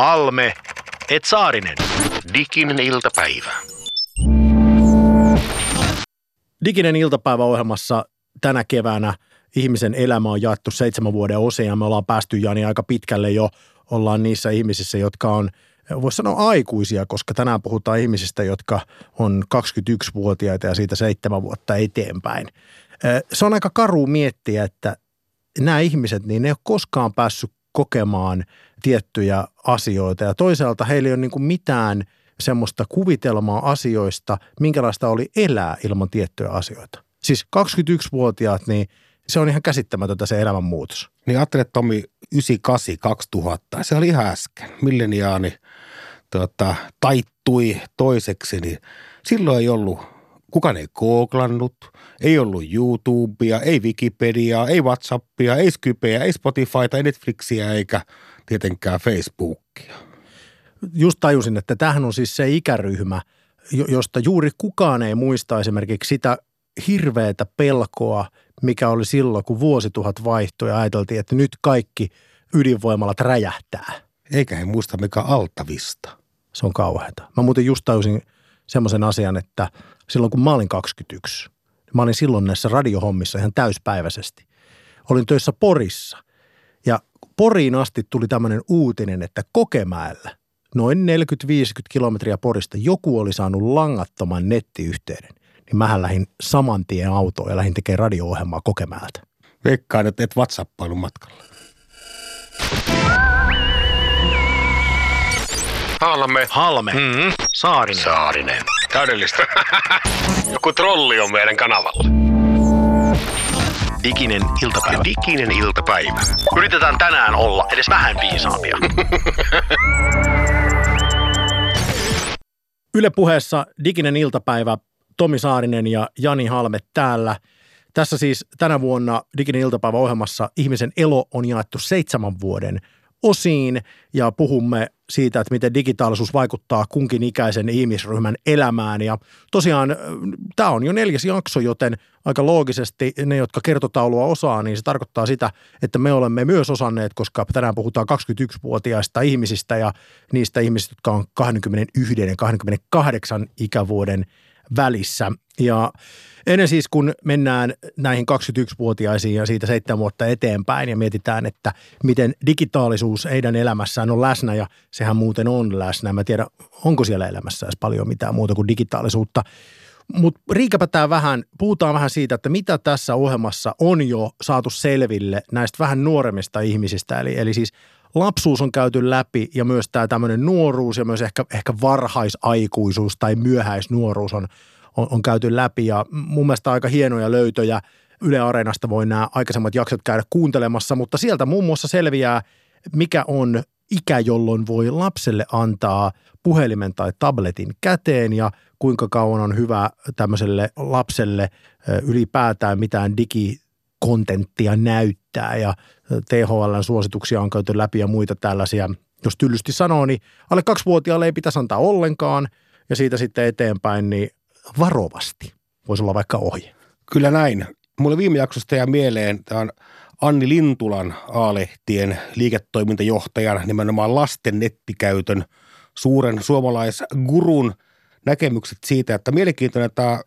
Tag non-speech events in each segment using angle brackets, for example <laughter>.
Halme, et Saarinen. Diginen iltapäivä. Diginen iltapäivä ohjelmassa tänä keväänä ihmisen elämä on jaettu seitsemän vuoden osiin ja me ollaan päästy Jani aika pitkälle jo. Ollaan niissä ihmisissä, jotka on voisi sanoa aikuisia, koska tänään puhutaan ihmisistä, jotka on 21-vuotiaita ja siitä seitsemän vuotta eteenpäin. Se on aika karu miettiä, että nämä ihmiset, niin ne ei ole koskaan päässyt kokemaan tiettyjä asioita ja toisaalta heillä ei ole niin kuin mitään semmoista kuvitelmaa asioista, minkälaista oli elää ilman tiettyjä asioita. Siis 21-vuotiaat, niin se on ihan käsittämätöntä se elämänmuutos. Niin ajattele Tomi 98 2000, se oli ihan äsken. Milleniaani tota, taittui toiseksi, niin silloin ei ollut, kukaan ei googlannut, ei ollut YouTubea, ei Wikipediaa, ei Whatsappia, ei Skypeä, ei Spotifyta, ei Netflixiä eikä tietenkään Facebookia. Just tajusin, että tähän on siis se ikäryhmä, josta juuri kukaan ei muista esimerkiksi sitä hirveätä pelkoa, mikä oli silloin, kun vuosituhat vaihtui ja ajateltiin, että nyt kaikki ydinvoimalat räjähtää. Eikä he muista mikä altavista. Se on kauheata. Mä muuten just tajusin semmoisen asian, että silloin kun mä olin 21, niin mä olin silloin näissä radiohommissa ihan täyspäiväisesti. Olin töissä Porissa Poriin asti tuli tämmöinen uutinen, että Kokemäellä noin 40-50 kilometriä Porista joku oli saanut langattoman nettiyhteyden. Niin mähän lähdin saman tien autoon ja lähdin tekemään radio-ohjelmaa Kokemäeltä. Veikkaan, että et WhatsAppailu matkalla. Halme. Halme, Mm-hmm. Saarinen. Saarinen. Täydellistä. <laughs> Joku trolli on meidän kanavalla. Diginen iltapäivä. Diginen iltapäivä. Yritetään tänään olla edes vähän viisaampia. <laughs> Yle puheessa Diginen iltapäivä, Tomi Saarinen ja Jani Halme täällä. Tässä siis tänä vuonna Diginen iltapäivä ohjelmassa ihmisen elo on jaettu seitsemän vuoden osiin ja puhumme siitä, että miten digitaalisuus vaikuttaa kunkin ikäisen ihmisryhmän elämään. Ja tosiaan tämä on jo neljäs jakso, joten aika loogisesti ne, jotka kertotaulua osaa, niin se tarkoittaa sitä, että me olemme myös osanneet, koska tänään puhutaan 21-vuotiaista ihmisistä ja niistä ihmisistä, jotka on 21 ja 28 ikävuoden välissä. Ja ennen siis kun mennään näihin 21-vuotiaisiin ja siitä seitsemän vuotta eteenpäin ja mietitään, että miten digitaalisuus heidän elämässään on läsnä ja sehän muuten on läsnä. Mä tiedän, onko siellä elämässä edes paljon mitään muuta kuin digitaalisuutta. Mutta riikäpätään vähän, puhutaan vähän siitä, että mitä tässä ohjelmassa on jo saatu selville näistä vähän nuoremmista ihmisistä. Eli, eli siis lapsuus on käyty läpi ja myös tämä tämmöinen nuoruus ja myös ehkä, ehkä varhaisaikuisuus tai myöhäisnuoruus on, on, on käyty läpi. Ja mun mielestä aika hienoja löytöjä Yle Areenasta voi nämä aikaisemmat jaksot käydä kuuntelemassa, mutta sieltä muun muassa selviää, mikä on ikä, jolloin voi lapselle antaa puhelimen tai tabletin käteen ja kuinka kauan on hyvä tämmöiselle lapselle ylipäätään mitään digikontenttia näyttää ja THLn suosituksia on käyty läpi ja muita tällaisia. Jos tyllysti sanoo, niin alle kaksivuotiaalle ei pitäisi antaa ollenkaan ja siitä sitten eteenpäin niin varovasti voisi olla vaikka ohje. Kyllä näin. Mulle viime jaksosta jää mieleen, tämä on Anni Lintulan A-lehtien liiketoimintajohtajan nimenomaan lasten nettikäytön suuren suomalaisgurun näkemykset siitä, että mielenkiintoinen tämä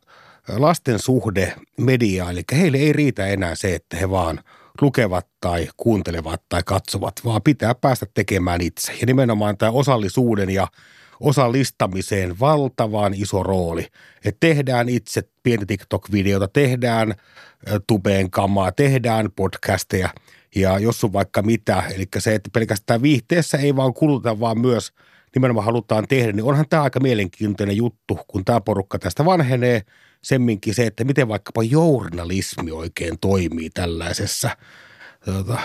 lasten suhde mediaan, eli heille ei riitä enää se, että he vaan lukevat tai kuuntelevat tai katsovat, vaan pitää päästä tekemään itse. Ja nimenomaan tämä osallisuuden ja osallistamiseen valtavan iso rooli. Että tehdään itse pientä TikTok-videota, tehdään tubeen kamaa, tehdään podcasteja ja jos on vaikka mitä. Eli se, että pelkästään viihteessä ei vaan kuluta, vaan myös nimenomaan halutaan tehdä, niin onhan tämä aika mielenkiintoinen juttu, kun tämä porukka tästä vanhenee. Semminkin se, että miten vaikkapa journalismi oikein toimii tällaisessa tuota,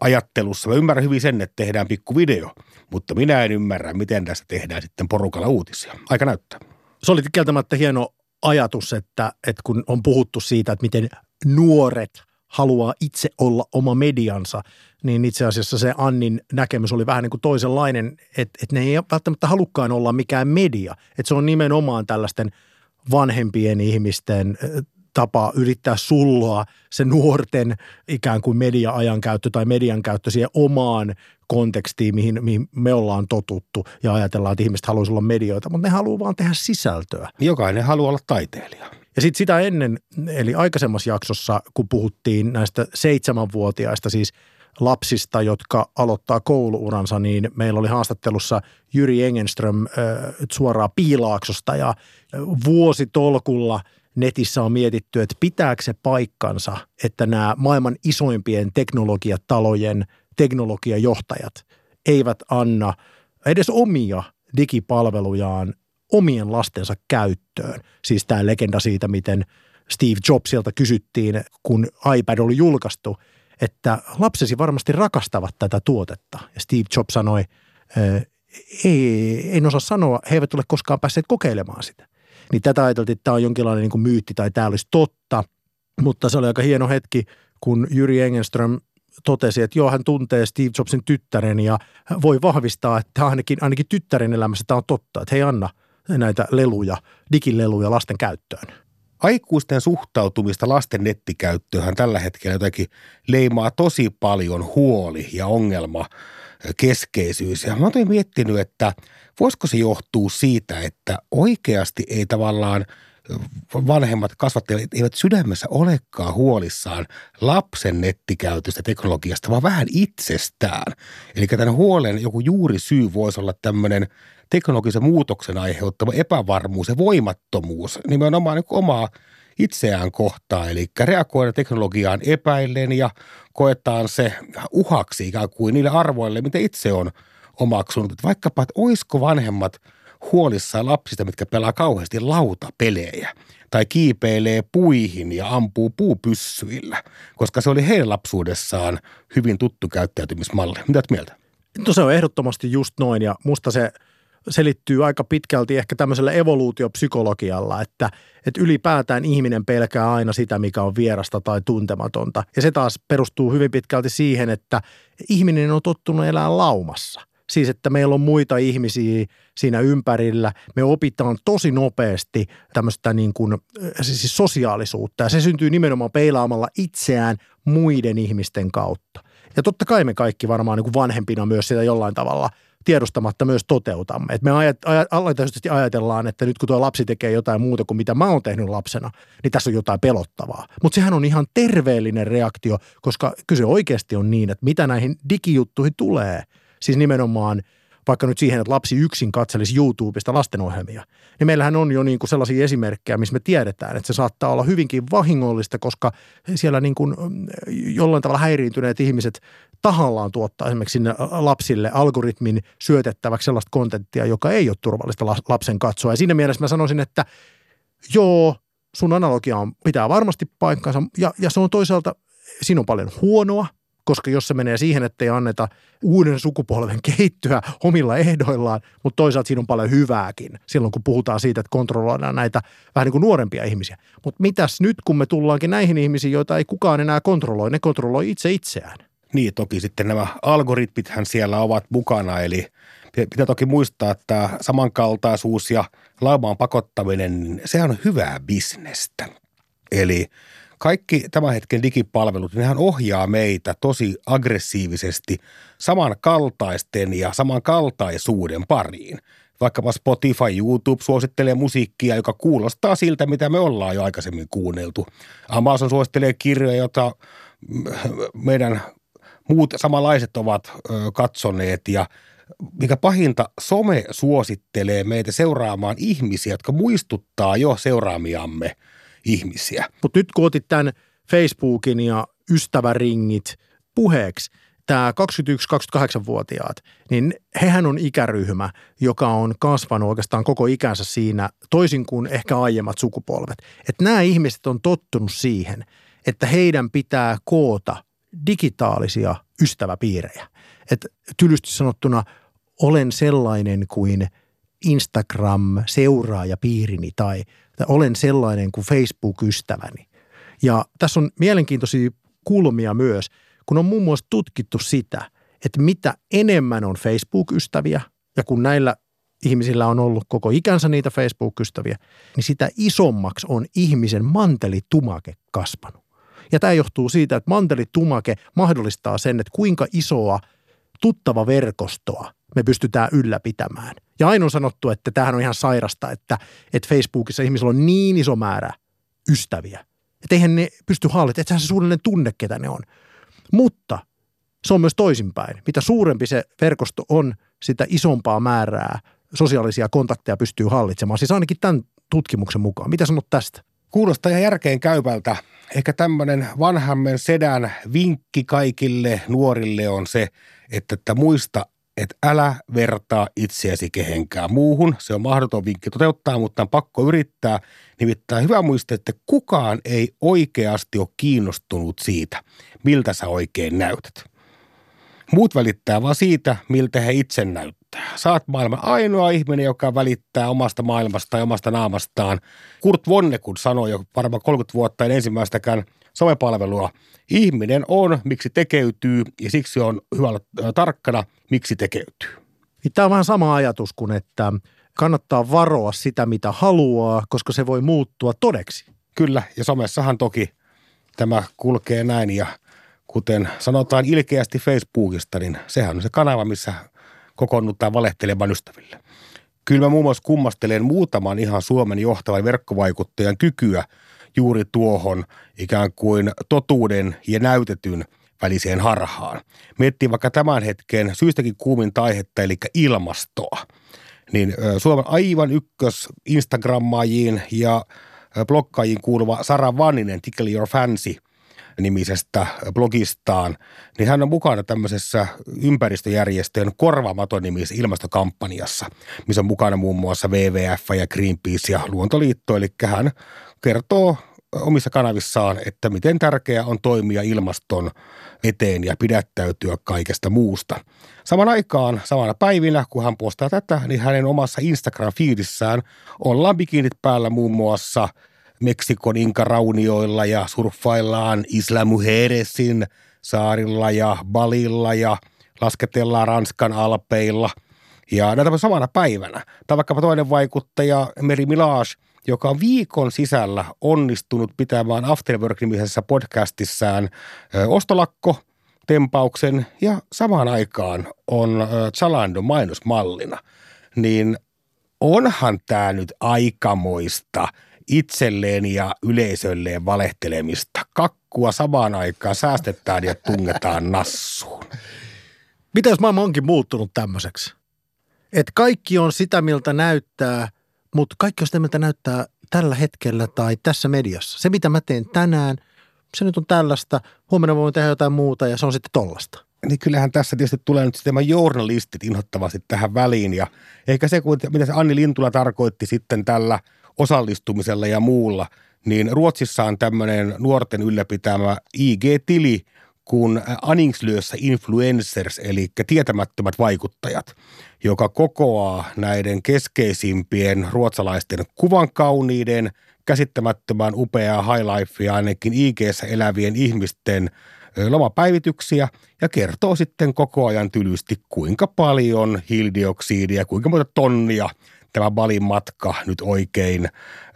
ajattelussa. Mä ymmärrän hyvin sen, että tehdään pikku video, mutta minä en ymmärrä, miten tästä tehdään sitten porukalla uutisia. Aika näyttää. Se oli kieltämättä hieno ajatus, että, että kun on puhuttu siitä, että miten nuoret haluaa itse olla oma mediansa, niin itse asiassa se Annin näkemys oli vähän niin kuin toisenlainen, että, että ne ei välttämättä halukkaan olla mikään media. Että se on nimenomaan tällaisten vanhempien ihmisten tapa yrittää sulloa se nuorten ikään kuin media-ajan käyttö tai median käyttö siihen omaan kontekstiin, mihin, mihin me ollaan totuttu ja ajatellaan, että ihmiset haluaisi olla medioita, mutta ne haluaa vaan tehdä sisältöä. Jokainen haluaa olla taiteilija. Ja sitten sitä ennen, eli aikaisemmassa jaksossa, kun puhuttiin näistä seitsemänvuotiaista, siis lapsista, jotka aloittaa kouluuransa, niin meillä oli haastattelussa Jyri Engenström äh, suoraan Piilaaksosta ja vuositolkulla netissä on mietitty, että pitääkö se paikkansa, että nämä maailman isoimpien teknologiatalojen teknologiajohtajat eivät anna edes omia digipalvelujaan omien lastensa käyttöön. Siis tämä legenda siitä, miten Steve Jobsilta kysyttiin, kun iPad oli julkaistu, että lapsesi varmasti rakastavat tätä tuotetta. Ja Steve Jobs sanoi, ei, en osaa sanoa, he eivät ole koskaan päässeet kokeilemaan sitä. Niin tätä ajateltiin, että tämä on jonkinlainen niin kuin myytti tai tämä olisi totta, mutta se oli aika hieno hetki, kun Jyri Engenström totesi, että joo, hän tuntee Steve Jobsin tyttären ja voi vahvistaa, että ainakin, ainakin tyttären elämässä tämä on totta, että hei anna näitä leluja, digileluja lasten käyttöön. Aikuisten suhtautumista lasten nettikäyttöön tällä hetkellä jotenkin leimaa tosi paljon huoli ja ongelma keskeisyys. Ja mä oon miettinyt, että voisiko se johtua siitä, että oikeasti ei tavallaan – vanhemmat kasvattajat eivät sydämessä olekaan huolissaan lapsen nettikäytöstä teknologiasta, vaan vähän itsestään. Eli tämän huolen joku juuri syy voisi olla tämmöinen teknologisen muutoksen aiheuttama epävarmuus ja voimattomuus nimenomaan niin omaa itseään kohtaan. Eli reagoida teknologiaan epäillen ja koetaan se uhaksi ikään kuin niille arvoille, mitä itse on omaksunut. Että vaikkapa, että olisiko vanhemmat – huolissaan lapsista, mitkä pelaa kauheasti lautapelejä tai kiipeilee puihin ja ampuu puupyssyillä, koska se oli heidän lapsuudessaan hyvin tuttu käyttäytymismalli. Mitä mieltä? No se on ehdottomasti just noin ja musta se selittyy aika pitkälti ehkä tämmöisellä evoluutiopsykologialla, että, että ylipäätään ihminen pelkää aina sitä, mikä on vierasta tai tuntematonta. Ja se taas perustuu hyvin pitkälti siihen, että ihminen on tottunut elää laumassa. Siis, että meillä on muita ihmisiä siinä ympärillä. Me opitaan tosi nopeasti tämmöistä niin kuin, siis sosiaalisuutta ja se syntyy nimenomaan peilaamalla itseään muiden ihmisten kautta. Ja totta kai me kaikki varmaan niin kuin vanhempina myös sitä jollain tavalla tiedostamatta myös toteutamme. Et me ajat, ajatellaan, että nyt kun tuo lapsi tekee jotain muuta kuin mitä mä oon tehnyt lapsena, niin tässä on jotain pelottavaa. Mutta sehän on ihan terveellinen reaktio, koska kyse oikeasti on niin, että mitä näihin digijuttuihin tulee – Siis nimenomaan vaikka nyt siihen, että lapsi yksin katselisi YouTubesta lastenohjelmia, niin meillähän on jo niin kuin sellaisia esimerkkejä, missä me tiedetään, että se saattaa olla hyvinkin vahingollista, koska siellä niin kuin jollain tavalla häiriintyneet ihmiset tahallaan tuottaa esimerkiksi sinne lapsille algoritmin syötettäväksi sellaista kontenttia, joka ei ole turvallista lapsen katsoa. Ja siinä mielessä mä sanoisin, että joo, sun analogia on, pitää varmasti paikkansa ja, ja se on toisaalta, siinä on paljon huonoa, koska jos se menee siihen, että ei anneta uuden sukupolven kehittyä omilla ehdoillaan, mutta toisaalta siinä on paljon hyvääkin silloin, kun puhutaan siitä, että kontrolloidaan näitä vähän niin kuin nuorempia ihmisiä. Mutta mitäs nyt, kun me tullaankin näihin ihmisiin, joita ei kukaan enää kontrolloi, ne kontrolloi itse itseään. Niin, toki sitten nämä algoritmithän siellä ovat mukana, eli pitää toki muistaa, että samankaltaisuus ja laumaan pakottaminen, sehän on hyvää bisnestä. Eli kaikki tämän hetken digipalvelut, nehän ohjaa meitä tosi aggressiivisesti samankaltaisten ja samankaltaisuuden pariin. Vaikkapa Spotify, YouTube suosittelee musiikkia, joka kuulostaa siltä, mitä me ollaan jo aikaisemmin kuunneltu. Amazon suosittelee kirjoja, joita meidän muut samanlaiset ovat katsoneet ja mikä pahinta, some suosittelee meitä seuraamaan ihmisiä, jotka muistuttaa jo seuraamiamme – ihmisiä. Mutta nyt kun otit tämän Facebookin ja ystäväringit puheeksi, tämä 21-28-vuotiaat, niin hehän on ikäryhmä, joka on kasvanut oikeastaan koko ikänsä siinä, toisin kuin ehkä aiemmat sukupolvet. Että nämä ihmiset on tottunut siihen, että heidän pitää koota digitaalisia ystäväpiirejä. Että tylysti sanottuna olen sellainen kuin Instagram-seuraajapiirini tai että olen sellainen kuin Facebook-ystäväni. Ja tässä on mielenkiintoisia kulmia myös, kun on muun muassa tutkittu sitä, että mitä enemmän on Facebook-ystäviä ja kun näillä ihmisillä on ollut koko ikänsä niitä Facebook-ystäviä, niin sitä isommaksi on ihmisen mantelitumake kasvanut. Ja tämä johtuu siitä, että mantelitumake mahdollistaa sen, että kuinka isoa tuttava verkostoa me pystytään ylläpitämään. Ja aina on sanottu, että tämähän on ihan sairasta, että, että Facebookissa ihmisillä on niin iso määrä ystäviä. Että eihän ne pysty hallitsemaan, että se suunnilleen tunne, ketä ne on. Mutta se on myös toisinpäin. Mitä suurempi se verkosto on, sitä isompaa määrää sosiaalisia kontakteja pystyy hallitsemaan. Siis ainakin tämän tutkimuksen mukaan. Mitä sanot tästä? Kuulostaa ihan järkeen käypältä. Ehkä tämmöinen vanhammen sedän vinkki kaikille nuorille on se, että, että muista, että älä vertaa itseäsi kehenkään muuhun. Se on mahdoton vinkki toteuttaa, mutta on pakko yrittää. Nimittäin hyvä muistaa, että kukaan ei oikeasti ole kiinnostunut siitä, miltä sä oikein näytät. Muut välittää vaan siitä, miltä he itse näyttää. Saat maailman ainoa ihminen, joka välittää omasta maailmastaan ja omasta naamastaan. Kurt Vonnegut sanoi jo varmaan 30 vuotta en ensimmäistäkään somepalvelua. Ihminen on, miksi tekeytyy ja siksi on hyvä olla tarkkana, miksi tekeytyy. Niin Tämä on vähän sama ajatus kuin, että kannattaa varoa sitä, mitä haluaa, koska se voi muuttua todeksi. Kyllä, ja somessahan toki tämä kulkee näin ja kuten sanotaan ilkeästi Facebookista, niin sehän on se kanava, missä kokoonnutaan valehtelemaan ystäville. Kyllä mä muun muassa kummastelen muutaman ihan Suomen johtavan verkkovaikuttajan kykyä juuri tuohon ikään kuin totuuden ja näytetyn väliseen harhaan. Miettii vaikka tämän hetken syystäkin kuuminta aihetta, eli ilmastoa. Niin Suomen aivan ykkös Instagrammaajiin ja blokkaajiin kuuluva Sara Vanninen, Tickle Your Fancy – nimisestä blogistaan, niin hän on mukana tämmöisessä ympäristöjärjestöjen korvaamaton nimisessä ilmastokampanjassa, missä on mukana muun muassa WWF ja Greenpeace ja Luontoliitto. Eli hän kertoo omissa kanavissaan, että miten tärkeää on toimia ilmaston eteen ja pidättäytyä kaikesta muusta. Saman aikaan, samana päivinä, kun hän postaa tätä, niin hänen omassa Instagram-fiidissään ollaan bikinit päällä muun muassa – Meksikon Inka-raunioilla ja surffaillaan Isla Mujeresin saarilla ja Balilla ja lasketellaan Ranskan alpeilla. Ja näitä samana päivänä. Tai vaikkapa toinen vaikuttaja Meri Milage, joka on viikon sisällä onnistunut pitämään Afterwork-nimisessä podcastissaan ostolakko tempauksen ja samaan aikaan on Zalando mainosmallina. Niin onhan tämä nyt aikamoista – itselleen ja yleisölleen valehtelemista. Kakkua samaan aikaan säästetään ja tungetaan nassuun. Mitä jos maailma onkin muuttunut tämmöiseksi? Että kaikki on sitä, miltä näyttää, mutta kaikki on sitä, miltä näyttää tällä hetkellä tai tässä mediassa. Se, mitä mä teen tänään, se nyt on tällaista. Huomenna voin tehdä jotain muuta ja se on sitten tollasta. Niin kyllähän tässä tietysti tulee nyt sitten journalistit inhottavasti tähän väliin. Ja ehkä se, mitä se Anni Lintula tarkoitti sitten tällä – osallistumisella ja muulla, niin Ruotsissa on tämmöinen nuorten ylläpitämä IG-tili kuin Aningslyössä influencers, eli tietämättömät vaikuttajat, joka kokoaa näiden keskeisimpien ruotsalaisten kuvan kauniiden, käsittämättömän upeaa highlifea ainakin ig elävien ihmisten lomapäivityksiä ja kertoo sitten koko ajan tylysti, kuinka paljon hiilidioksidia, kuinka monta tonnia tämä Balin matka nyt oikein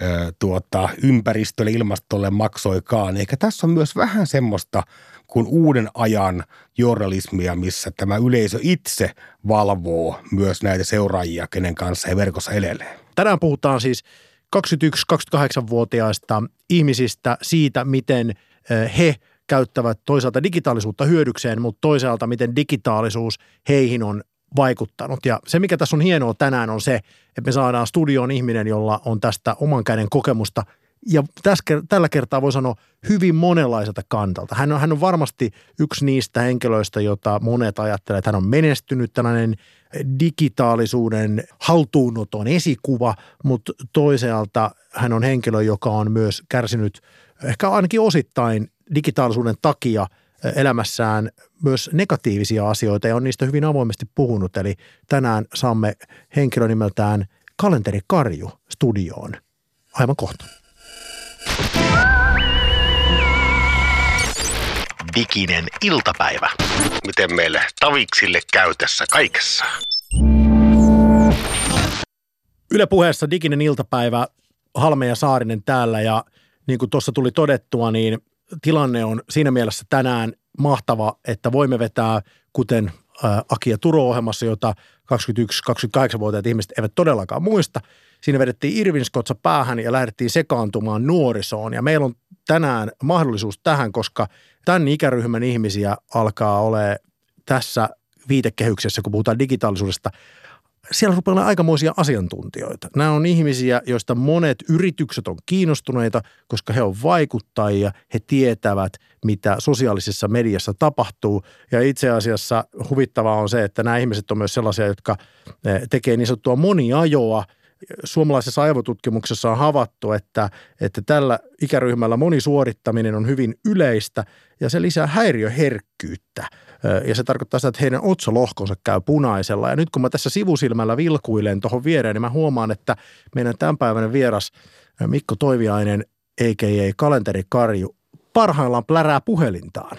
ö, tuota, ympäristölle, ilmastolle maksoikaan. Eikä tässä on myös vähän semmoista kuin uuden ajan journalismia, missä tämä yleisö itse valvoo myös näitä seuraajia, kenen kanssa he verkossa elelee. Tänään puhutaan siis 21-28-vuotiaista ihmisistä siitä, miten he käyttävät toisaalta digitaalisuutta hyödykseen, mutta toisaalta miten digitaalisuus heihin on vaikuttanut. Ja se, mikä tässä on hienoa tänään, on se, että me saadaan studioon ihminen, jolla on tästä oman käden kokemusta ja tässä, tällä kertaa voi sanoa hyvin monenlaiselta kantalta. Hän on, hän on varmasti yksi niistä henkilöistä, jota monet ajattelevat, että hän on menestynyt tällainen digitaalisuuden haltuunoton esikuva, mutta toisaalta hän on henkilö, joka on myös kärsinyt ehkä ainakin osittain digitaalisuuden takia – elämässään myös negatiivisia asioita ja on niistä hyvin avoimesti puhunut. Eli tänään saamme henkilön nimeltään Kalenteri Karju studioon. Aivan kohta. Diginen iltapäivä. Miten meille taviksille käy tässä kaikessa? Yle puheessa diginen iltapäivä, Halme ja Saarinen täällä ja niin kuin tuossa tuli todettua, niin tilanne on siinä mielessä tänään mahtava, että voimme vetää, kuten Aki ja Turo-ohjelmassa, jota 21-28-vuotiaat ihmiset eivät todellakaan muista. Siinä vedettiin Irvinskotsa päähän ja lähdettiin sekaantumaan nuorisoon. Ja meillä on tänään mahdollisuus tähän, koska tämän ikäryhmän ihmisiä alkaa ole tässä viitekehyksessä, kun puhutaan digitaalisuudesta, siellä rupeaa olla aikamoisia asiantuntijoita. Nämä on ihmisiä, joista monet yritykset on kiinnostuneita, koska he on vaikuttajia, he tietävät, mitä sosiaalisessa mediassa tapahtuu. Ja itse asiassa huvittavaa on se, että nämä ihmiset on myös sellaisia, jotka eh, tekee niin sanottua moniajoa. Suomalaisessa aivotutkimuksessa on havaittu, että, että tällä ikäryhmällä monisuorittaminen on hyvin yleistä ja se lisää häiriöherkkyyttä – ja se tarkoittaa sitä, että heidän otsalohkonsa käy punaisella. Ja nyt kun mä tässä sivusilmällä vilkuilen tuohon viereen, niin mä huomaan, että meidän tämänpäiväinen vieras Mikko Toiviainen, a.k.a. kalenterikarju, parhaillaan plärää puhelintaan.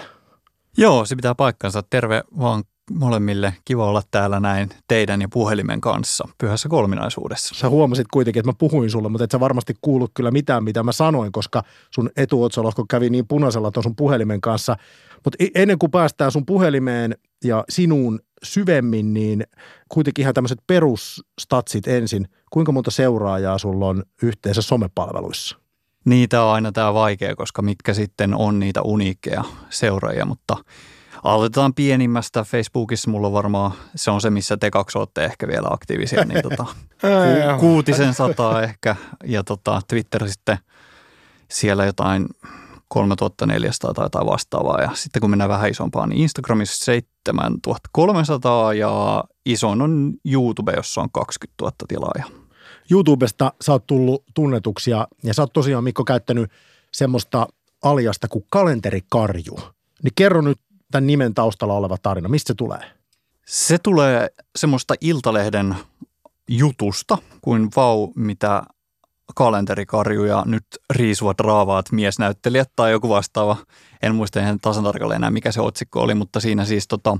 Joo, se pitää paikkansa. Terve vaan molemmille. Kiva olla täällä näin teidän ja puhelimen kanssa pyhässä kolminaisuudessa. Sä huomasit kuitenkin, että mä puhuin sulle, mutta et sä varmasti kuullut kyllä mitään, mitä mä sanoin, koska sun etuotsalohko kävi niin punaisella tuon sun puhelimen kanssa. Mutta ennen kuin päästään sun puhelimeen ja sinuun syvemmin, niin kuitenkin ihan tämmöiset perusstatsit ensin. Kuinka monta seuraajaa sulla on yhteensä somepalveluissa? Niitä on aina tämä vaikea, koska mitkä sitten on niitä uniikkeja seuraajia, mutta aloitetaan pienimmästä. Facebookissa mulla on varmaan, se on se, missä te kaksi olette ehkä vielä aktiivisia, niin tota, <laughs> ku, kuutisen sataa ehkä. Ja tota, Twitter sitten siellä jotain 3400 tai jotain vastaavaa. Ja sitten kun mennään vähän isompaan, niin Instagramissa 7300 ja isoin on YouTube, jossa on 20 000 tilaajaa. YouTubesta sä oot tullut tunnetuksia ja sä oot tosiaan Mikko käyttänyt semmoista aliasta kuin kalenterikarju. Niin kerro nyt tämän nimen taustalla oleva tarina, mistä se tulee? Se tulee semmoista Iltalehden jutusta kuin vau, mitä kalenterikarjuja nyt riisuvat raavaat miesnäyttelijät tai joku vastaava. En muista ihan tasan tarkalleen enää, mikä se otsikko oli, mutta siinä siis tota,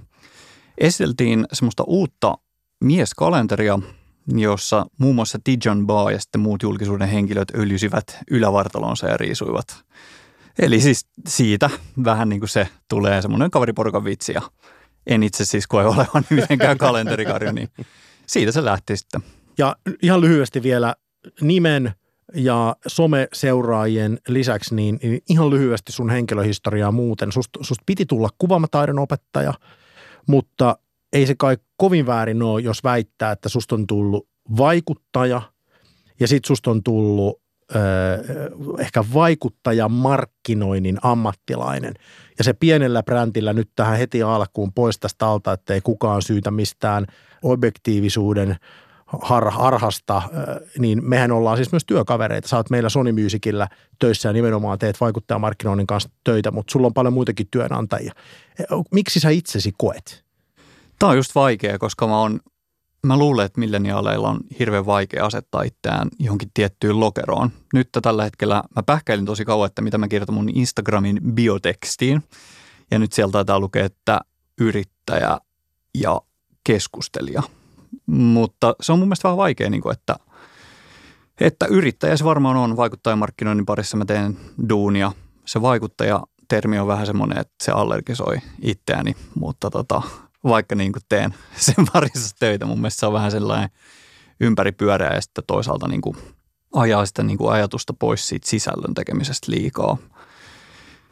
esiteltiin semmoista uutta mieskalenteria, jossa muun muassa Dijon Ba ja sitten muut julkisuuden henkilöt öljysivät ylävartalonsa ja riisuivat. Eli siis siitä vähän niin kuin se tulee semmoinen kaveriporukan vitsi ja en itse siis koe olevan <laughs> mitenkään kalenterikarju, niin siitä se lähti sitten. Ja ihan lyhyesti vielä nimen ja someseuraajien lisäksi, niin, ihan lyhyesti sun henkilöhistoriaa muuten. Sust, sust piti tulla kuvamataidon opettaja, mutta ei se kai kovin väärin ole, jos väittää, että susta on tullut vaikuttaja ja sit susta on tullut ehkä vaikuttaja markkinoinnin ammattilainen. Ja se pienellä brändillä nyt tähän heti alkuun pois tästä alta, että ei kukaan syytä mistään objektiivisuuden – har, harhasta, niin mehän ollaan siis myös työkavereita. Sä oot meillä Sony Musicillä töissä ja nimenomaan teet vaikuttajamarkkinoinnin kanssa töitä, mutta sulla on paljon muitakin työnantajia. Miksi sä itsesi koet? Tämä on just vaikea, koska mä, on, mä luulen, että milleniaaleilla on hirveän vaikea asettaa itseään johonkin tiettyyn lokeroon. Nyt tällä hetkellä mä pähkäilin tosi kauan, että mitä mä kirjoitan mun Instagramin biotekstiin. Ja nyt sieltä taitaa lukea, että yrittäjä ja keskustelija – mutta se on mun mielestä vähän vaikea, niin kuin, että, että yrittäjä se varmaan on vaikuttajamarkkinoinnin parissa. Mä teen duunia. Se vaikuttaja-termi on vähän semmoinen, että se allergisoi itseäni, mutta tota, vaikka niin kuin teen <laughs> sen parissa töitä, mun mielestä se on vähän sellainen ympäripyöreä ja sitten toisaalta niin kuin ajaa sitä niin kuin ajatusta pois siitä sisällön tekemisestä liikaa.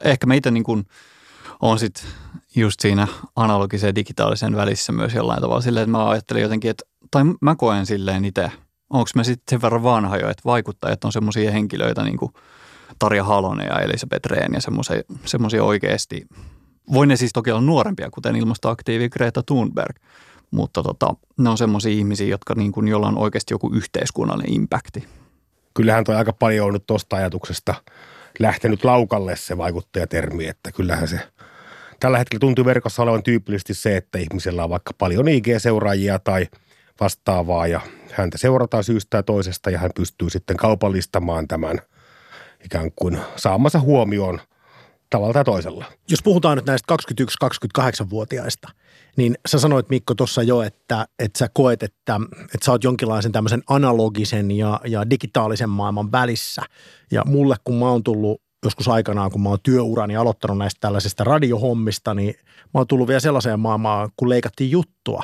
Ehkä mä itse niin kuin – on sitten just siinä analogisen ja digitaalisen välissä myös jollain tavalla silleen, että mä ajattelin jotenkin, että, tai mä koen silleen itse, onko mä sitten sen verran vanha jo, että vaikuttajat on semmoisia henkilöitä niin kuin Tarja Halonen ja Elisabeth Rehn ja semmoisia oikeasti, voi ne siis toki olla nuorempia, kuten ilmastoaktiivi Greta Thunberg, mutta tota, ne on semmoisia ihmisiä, jotka niin kuin, jolla on oikeasti joku yhteiskunnallinen impakti. Kyllähän toi aika paljon on nyt tuosta ajatuksesta lähtenyt laukalle se vaikuttajatermi, että kyllähän se – Tällä hetkellä tuntuu verkossa olevan tyypillisesti se, että ihmisellä on vaikka paljon IG-seuraajia tai vastaavaa ja häntä seurataan syystä ja toisesta ja hän pystyy sitten kaupallistamaan tämän ikään kuin saamansa huomioon tavalla tai toisella. Jos puhutaan nyt näistä 21-28-vuotiaista, niin sä sanoit Mikko tuossa jo, että, että sä koet, että, että sä oot jonkinlaisen tämmöisen analogisen ja, ja digitaalisen maailman välissä. Ja mulle, kun mä oon tullut joskus aikanaan, kun mä oon työurani aloittanut näistä tällaisista radiohommista, niin mä oon tullut vielä sellaiseen maailmaan, kun leikattiin juttua.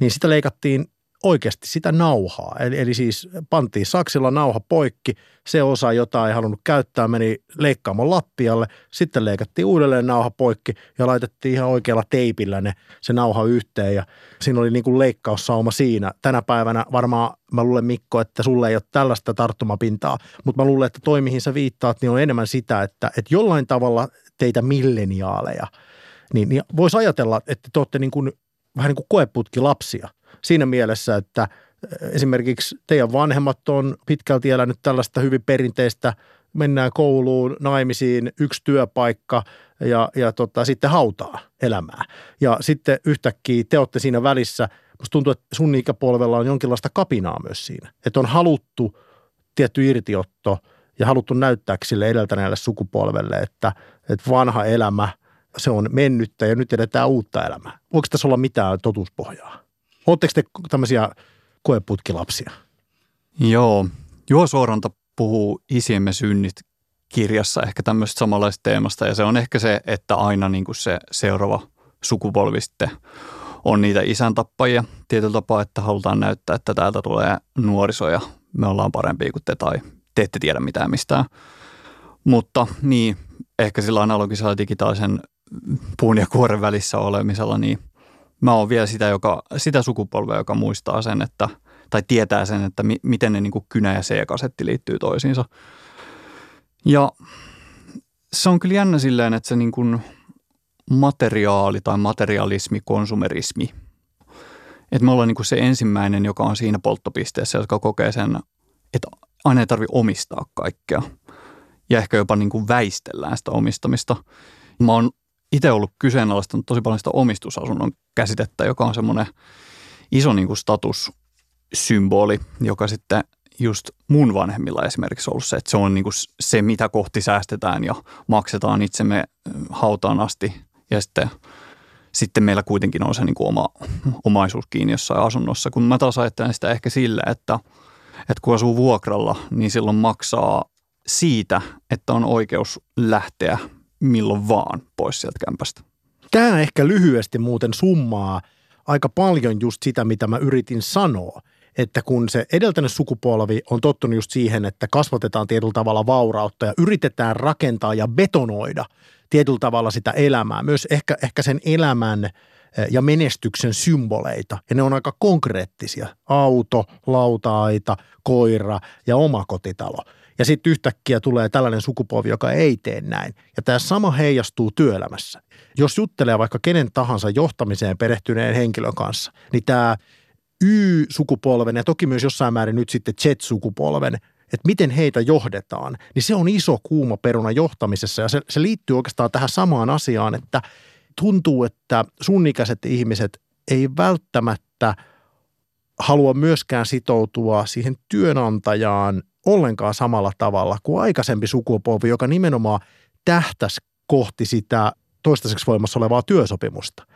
Niin sitä leikattiin oikeasti sitä nauhaa. Eli, eli siis pantiin saksilla nauha poikki, se osa, jota ei halunnut käyttää, meni leikkaamaan lattialle, sitten leikattiin uudelleen nauha poikki ja laitettiin ihan oikealla teipillä ne, se nauha yhteen ja siinä oli niin kuin leikkaussauma siinä. Tänä päivänä varmaan mä luulen Mikko, että sulle ei ole tällaista tarttumapintaa, mutta mä luulen, että toi mihin sä viittaat, niin on enemmän sitä, että, että jollain tavalla teitä milleniaaleja, niin, niin voisi ajatella, että te olette niin kuin, vähän niin kuin koeputki lapsia siinä mielessä, että esimerkiksi teidän vanhemmat on pitkälti elänyt tällaista hyvin perinteistä, mennään kouluun, naimisiin, yksi työpaikka ja, ja tota, sitten hautaa elämää. Ja sitten yhtäkkiä te olette siinä välissä, musta tuntuu, että sun ikäpolvella on jonkinlaista kapinaa myös siinä. Että on haluttu tietty irtiotto ja haluttu näyttää sille edeltäneelle sukupolvelle, että, että vanha elämä, se on mennyttä ja nyt edetään uutta elämää. Voiko tässä olla mitään totuuspohjaa? Oletteko te tämmöisiä koeputkilapsia? Joo. Juho Suoranta puhuu Isiemme synnit kirjassa ehkä tämmöistä samanlaista teemasta ja se on ehkä se, että aina niin kuin se seuraava sukupolvi sitten on niitä isäntappajia tietyllä tapaa, että halutaan näyttää, että täältä tulee nuoriso ja me ollaan parempia kuin te tai te ette tiedä mitään mistään. Mutta niin, ehkä sillä analogisella digitaalisen puun ja kuoren välissä olemisella, niin mä oon vielä sitä, joka, sitä sukupolvea, joka muistaa sen, että, tai tietää sen, että mi, miten ne niin kuin kynä ja C-kasetti liittyy toisiinsa. Ja se on kyllä jännä silleen, että se niin kuin materiaali tai materialismi, konsumerismi, että me ollaan niin kuin se ensimmäinen, joka on siinä polttopisteessä, joka kokee sen, että aina ei tarvitse omistaa kaikkea. Ja ehkä jopa niin kuin väistellään sitä omistamista. Mä oon itse ollut kyseenalaistanut tosi paljon sitä omistusasunnon käsitettä, joka on semmoinen iso niin kuin statussymboli, joka sitten just mun vanhemmilla esimerkiksi ollut se, että se on niin kuin se, mitä kohti säästetään ja maksetaan itsemme hautaan asti. Ja sitten, sitten meillä kuitenkin on se niin kuin oma omaisuus kiinni jossain asunnossa. Kun mä taas ajattelen sitä ehkä sillä, että, että kun asuu vuokralla, niin silloin maksaa siitä, että on oikeus lähteä milloin vaan pois sieltä kämpästä. Tämä ehkä lyhyesti muuten summaa aika paljon just sitä, mitä mä yritin sanoa. Että kun se edeltänyt sukupolvi on tottunut just siihen, että kasvatetaan tietyllä tavalla vaurautta ja yritetään rakentaa ja betonoida tietyllä tavalla sitä elämää, myös ehkä, ehkä sen elämän eh, ja menestyksen symboleita. Ja ne on aika konkreettisia. Auto, lautaita, koira ja omakotitalo. Ja sitten yhtäkkiä tulee tällainen sukupolvi, joka ei tee näin. Ja tämä sama heijastuu työelämässä. Jos juttelee vaikka kenen tahansa johtamiseen perehtyneen henkilön kanssa, niin tämä Y-sukupolven ja toki myös jossain määrin nyt sitten Z-sukupolven, että miten heitä johdetaan, niin se on iso kuuma peruna johtamisessa ja se, se liittyy oikeastaan tähän samaan asiaan, että tuntuu, että sunnikäiset ihmiset ei välttämättä halua myöskään sitoutua siihen työnantajaan ollenkaan samalla tavalla kuin aikaisempi sukupolvi, joka nimenomaan tähtäisi kohti sitä toistaiseksi voimassa olevaa työsopimusta.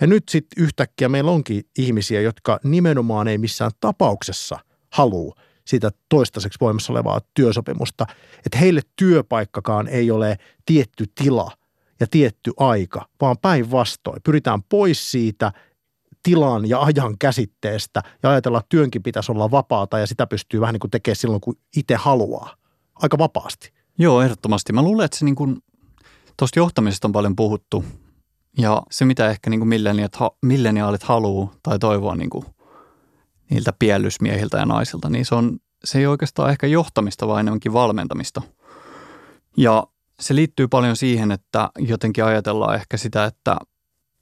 Ja nyt sitten yhtäkkiä meillä onkin ihmisiä, jotka nimenomaan ei missään tapauksessa halua sitä toistaiseksi voimassa olevaa työsopimusta. Että heille työpaikkakaan ei ole tietty tila ja tietty aika, vaan päinvastoin. Pyritään pois siitä tilan ja ajan käsitteestä ja ajatella, että työnkin pitäisi olla vapaata ja sitä pystyy vähän niin kuin tekemään silloin, kun itse haluaa. Aika vapaasti. Joo, ehdottomasti. Mä luulen, että se niin kuin, tuosta johtamisesta on paljon puhuttu ja se, mitä ehkä niin kuin milleniaalit haluaa tai toivoa niin kuin niiltä piellysmiehiltä ja naisilta, niin se, on, se ei oikeastaan ehkä johtamista, vaan enemmänkin valmentamista. Ja se liittyy paljon siihen, että jotenkin ajatellaan ehkä sitä, että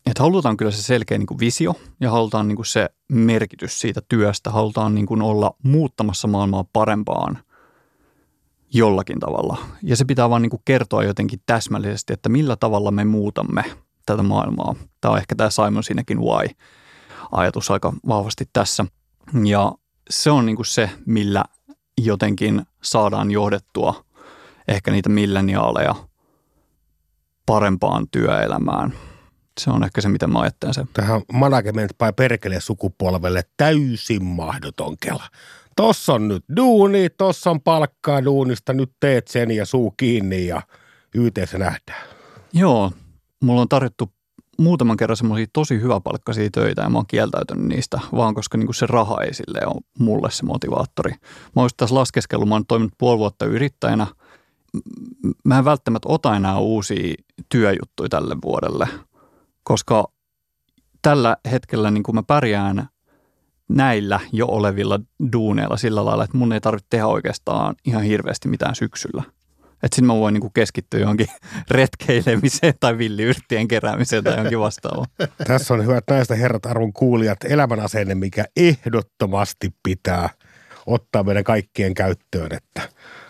että halutaan kyllä se selkeä niin kuin visio ja halutaan niin kuin se merkitys siitä työstä. Halutaan niin kuin olla muuttamassa maailmaa parempaan jollakin tavalla. Ja se pitää vaan niin kuin kertoa jotenkin täsmällisesti, että millä tavalla me muutamme tätä maailmaa. Tämä on ehkä tämä Simon Sinekin why-ajatus aika vahvasti tässä. Ja se on niin kuin se, millä jotenkin saadaan johdettua ehkä niitä milleniaaleja parempaan työelämään. Se on ehkä se, mitä mä ajattelen sen. Tähän management by perkele sukupolvelle täysin mahdoton kela. Tossa on nyt duuni, tossa on palkkaa duunista, nyt teet sen ja suu kiinni ja YTssä nähdään. Joo, mulla on tarjottu muutaman kerran semmoisia tosi hyväpalkkaisia töitä ja mä oon kieltäytynyt niistä, vaan koska niinku se raha ei sille ole mulle se motivaattori. Mä oon tässä laskeskellut, mä oon toiminut puoli vuotta yrittäjänä. Mä en välttämättä ota enää uusia työjuttuja tälle vuodelle, koska tällä hetkellä niin kuin mä pärjään näillä jo olevilla duuneilla sillä lailla, että mun ei tarvitse tehdä oikeastaan ihan hirveästi mitään syksyllä. Että sitten mä voin niinku keskittyä johonkin <laughs> retkeilemiseen tai villiyrttien keräämiseen tai johonkin vastaavaan. <laughs> Tässä on hyvät näistä herrat arvon kuulijat elämän asenne, mikä ehdottomasti pitää ottaa meidän kaikkien käyttöön. Että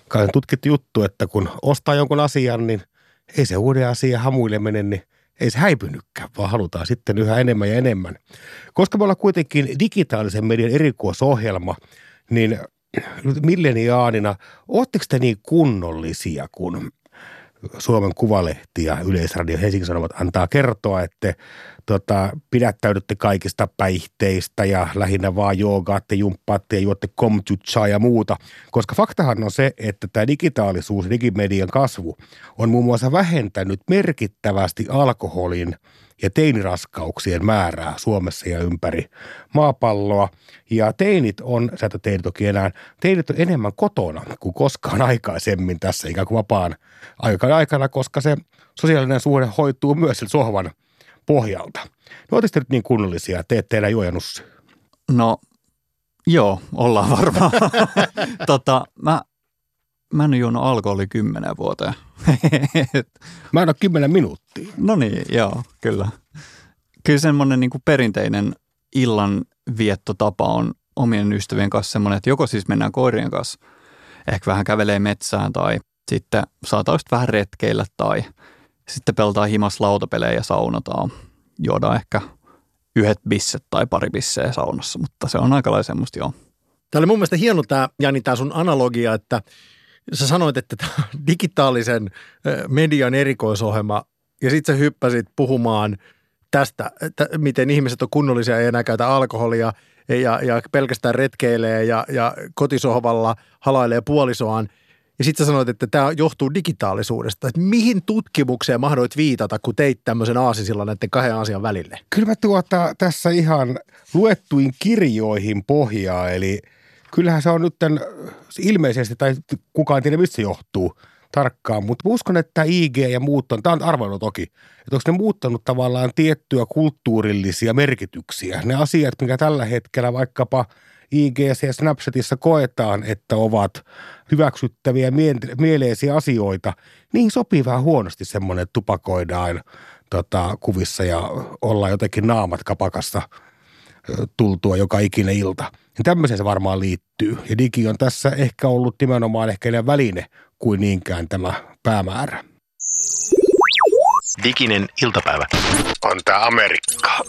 kai on tutkittu juttu, että kun ostaa jonkun asian, niin ei se uuden asia hamuille mene, niin ei se häipynytkään, vaan halutaan sitten yhä enemmän ja enemmän. Koska me ollaan kuitenkin digitaalisen median erikoisohjelma, niin milleniaanina, ootteko te niin kunnollisia, kun Suomen Kuvalehti ja Yleisradio Helsingin Sanomat antaa kertoa, että tota, pidättäydytte kaikista päihteistä ja lähinnä vaan joogaatte, jumppaatte ja juotte komtutsaa ja muuta. Koska faktahan on se, että tämä digitaalisuus, digimedian kasvu on muun muassa vähentänyt merkittävästi alkoholin – ja teiniraskauksien määrää Suomessa ja ympäri maapalloa. Ja teinit on, sä et teinit toki enää, teinit on enemmän kotona kuin koskaan aikaisemmin tässä ikään kuin vapaan aikana, koska se sosiaalinen suhde hoituu myös sillä sohvan pohjalta. No ootte nyt niin kunnollisia, teette teillä juojannus? No joo, ollaan varmaan. <laughs> tota, mä, mä en ole juonut alkoholi kymmenen vuoteen. <laughs> mä en ole kymmenen minuuttia. No niin, joo, kyllä. Kyllä semmoinen niin perinteinen illan viettotapa on omien ystävien kanssa semmoinen, että joko siis mennään koirien kanssa, ehkä vähän kävelee metsään tai sitten saataisiin vähän retkeillä tai sitten pelataan himas lautapelejä ja saunataan. Juodaan ehkä yhdet bisset tai pari bisseä saunassa, mutta se on aika lailla semmoista joo. Tämä oli mun mielestä hieno tämä, Jani, tämä sun analogia, että sä sanoit, että tämä digitaalisen median erikoisohjelma ja sitten sä hyppäsit puhumaan tästä, että miten ihmiset on kunnollisia ja enää käytä alkoholia ja, ja pelkästään retkeilee ja, ja kotisohvalla halailee puolisoaan. Ja sitten sä sanoit, että tämä johtuu digitaalisuudesta. Että mihin tutkimukseen mahdoit viitata, kun teit tämmöisen aasisillan näiden kahden asian välille? Kyllä mä tuota, tässä ihan luettuin kirjoihin pohjaa, eli – kyllähän se on nyt ilmeisesti, tai kukaan tiedä mistä se johtuu tarkkaan, mutta uskon, että IG ja muut on, tämä on arvoinut toki, että onko ne muuttanut tavallaan tiettyjä kulttuurillisia merkityksiä. Ne asiat, mikä tällä hetkellä vaikkapa IG ja Snapchatissa koetaan, että ovat hyväksyttäviä mieleisiä asioita, niin sopii vähän huonosti semmoinen, että tupakoidaan tota, kuvissa ja ollaan jotenkin naamat kapakassa tultua joka ikinen ilta – niin tämmöiseen se varmaan liittyy. Ja digi on tässä ehkä ollut nimenomaan ehkä enemmän väline kuin niinkään tämä päämäärä. Diginen iltapäivä. On tämä Amerikka.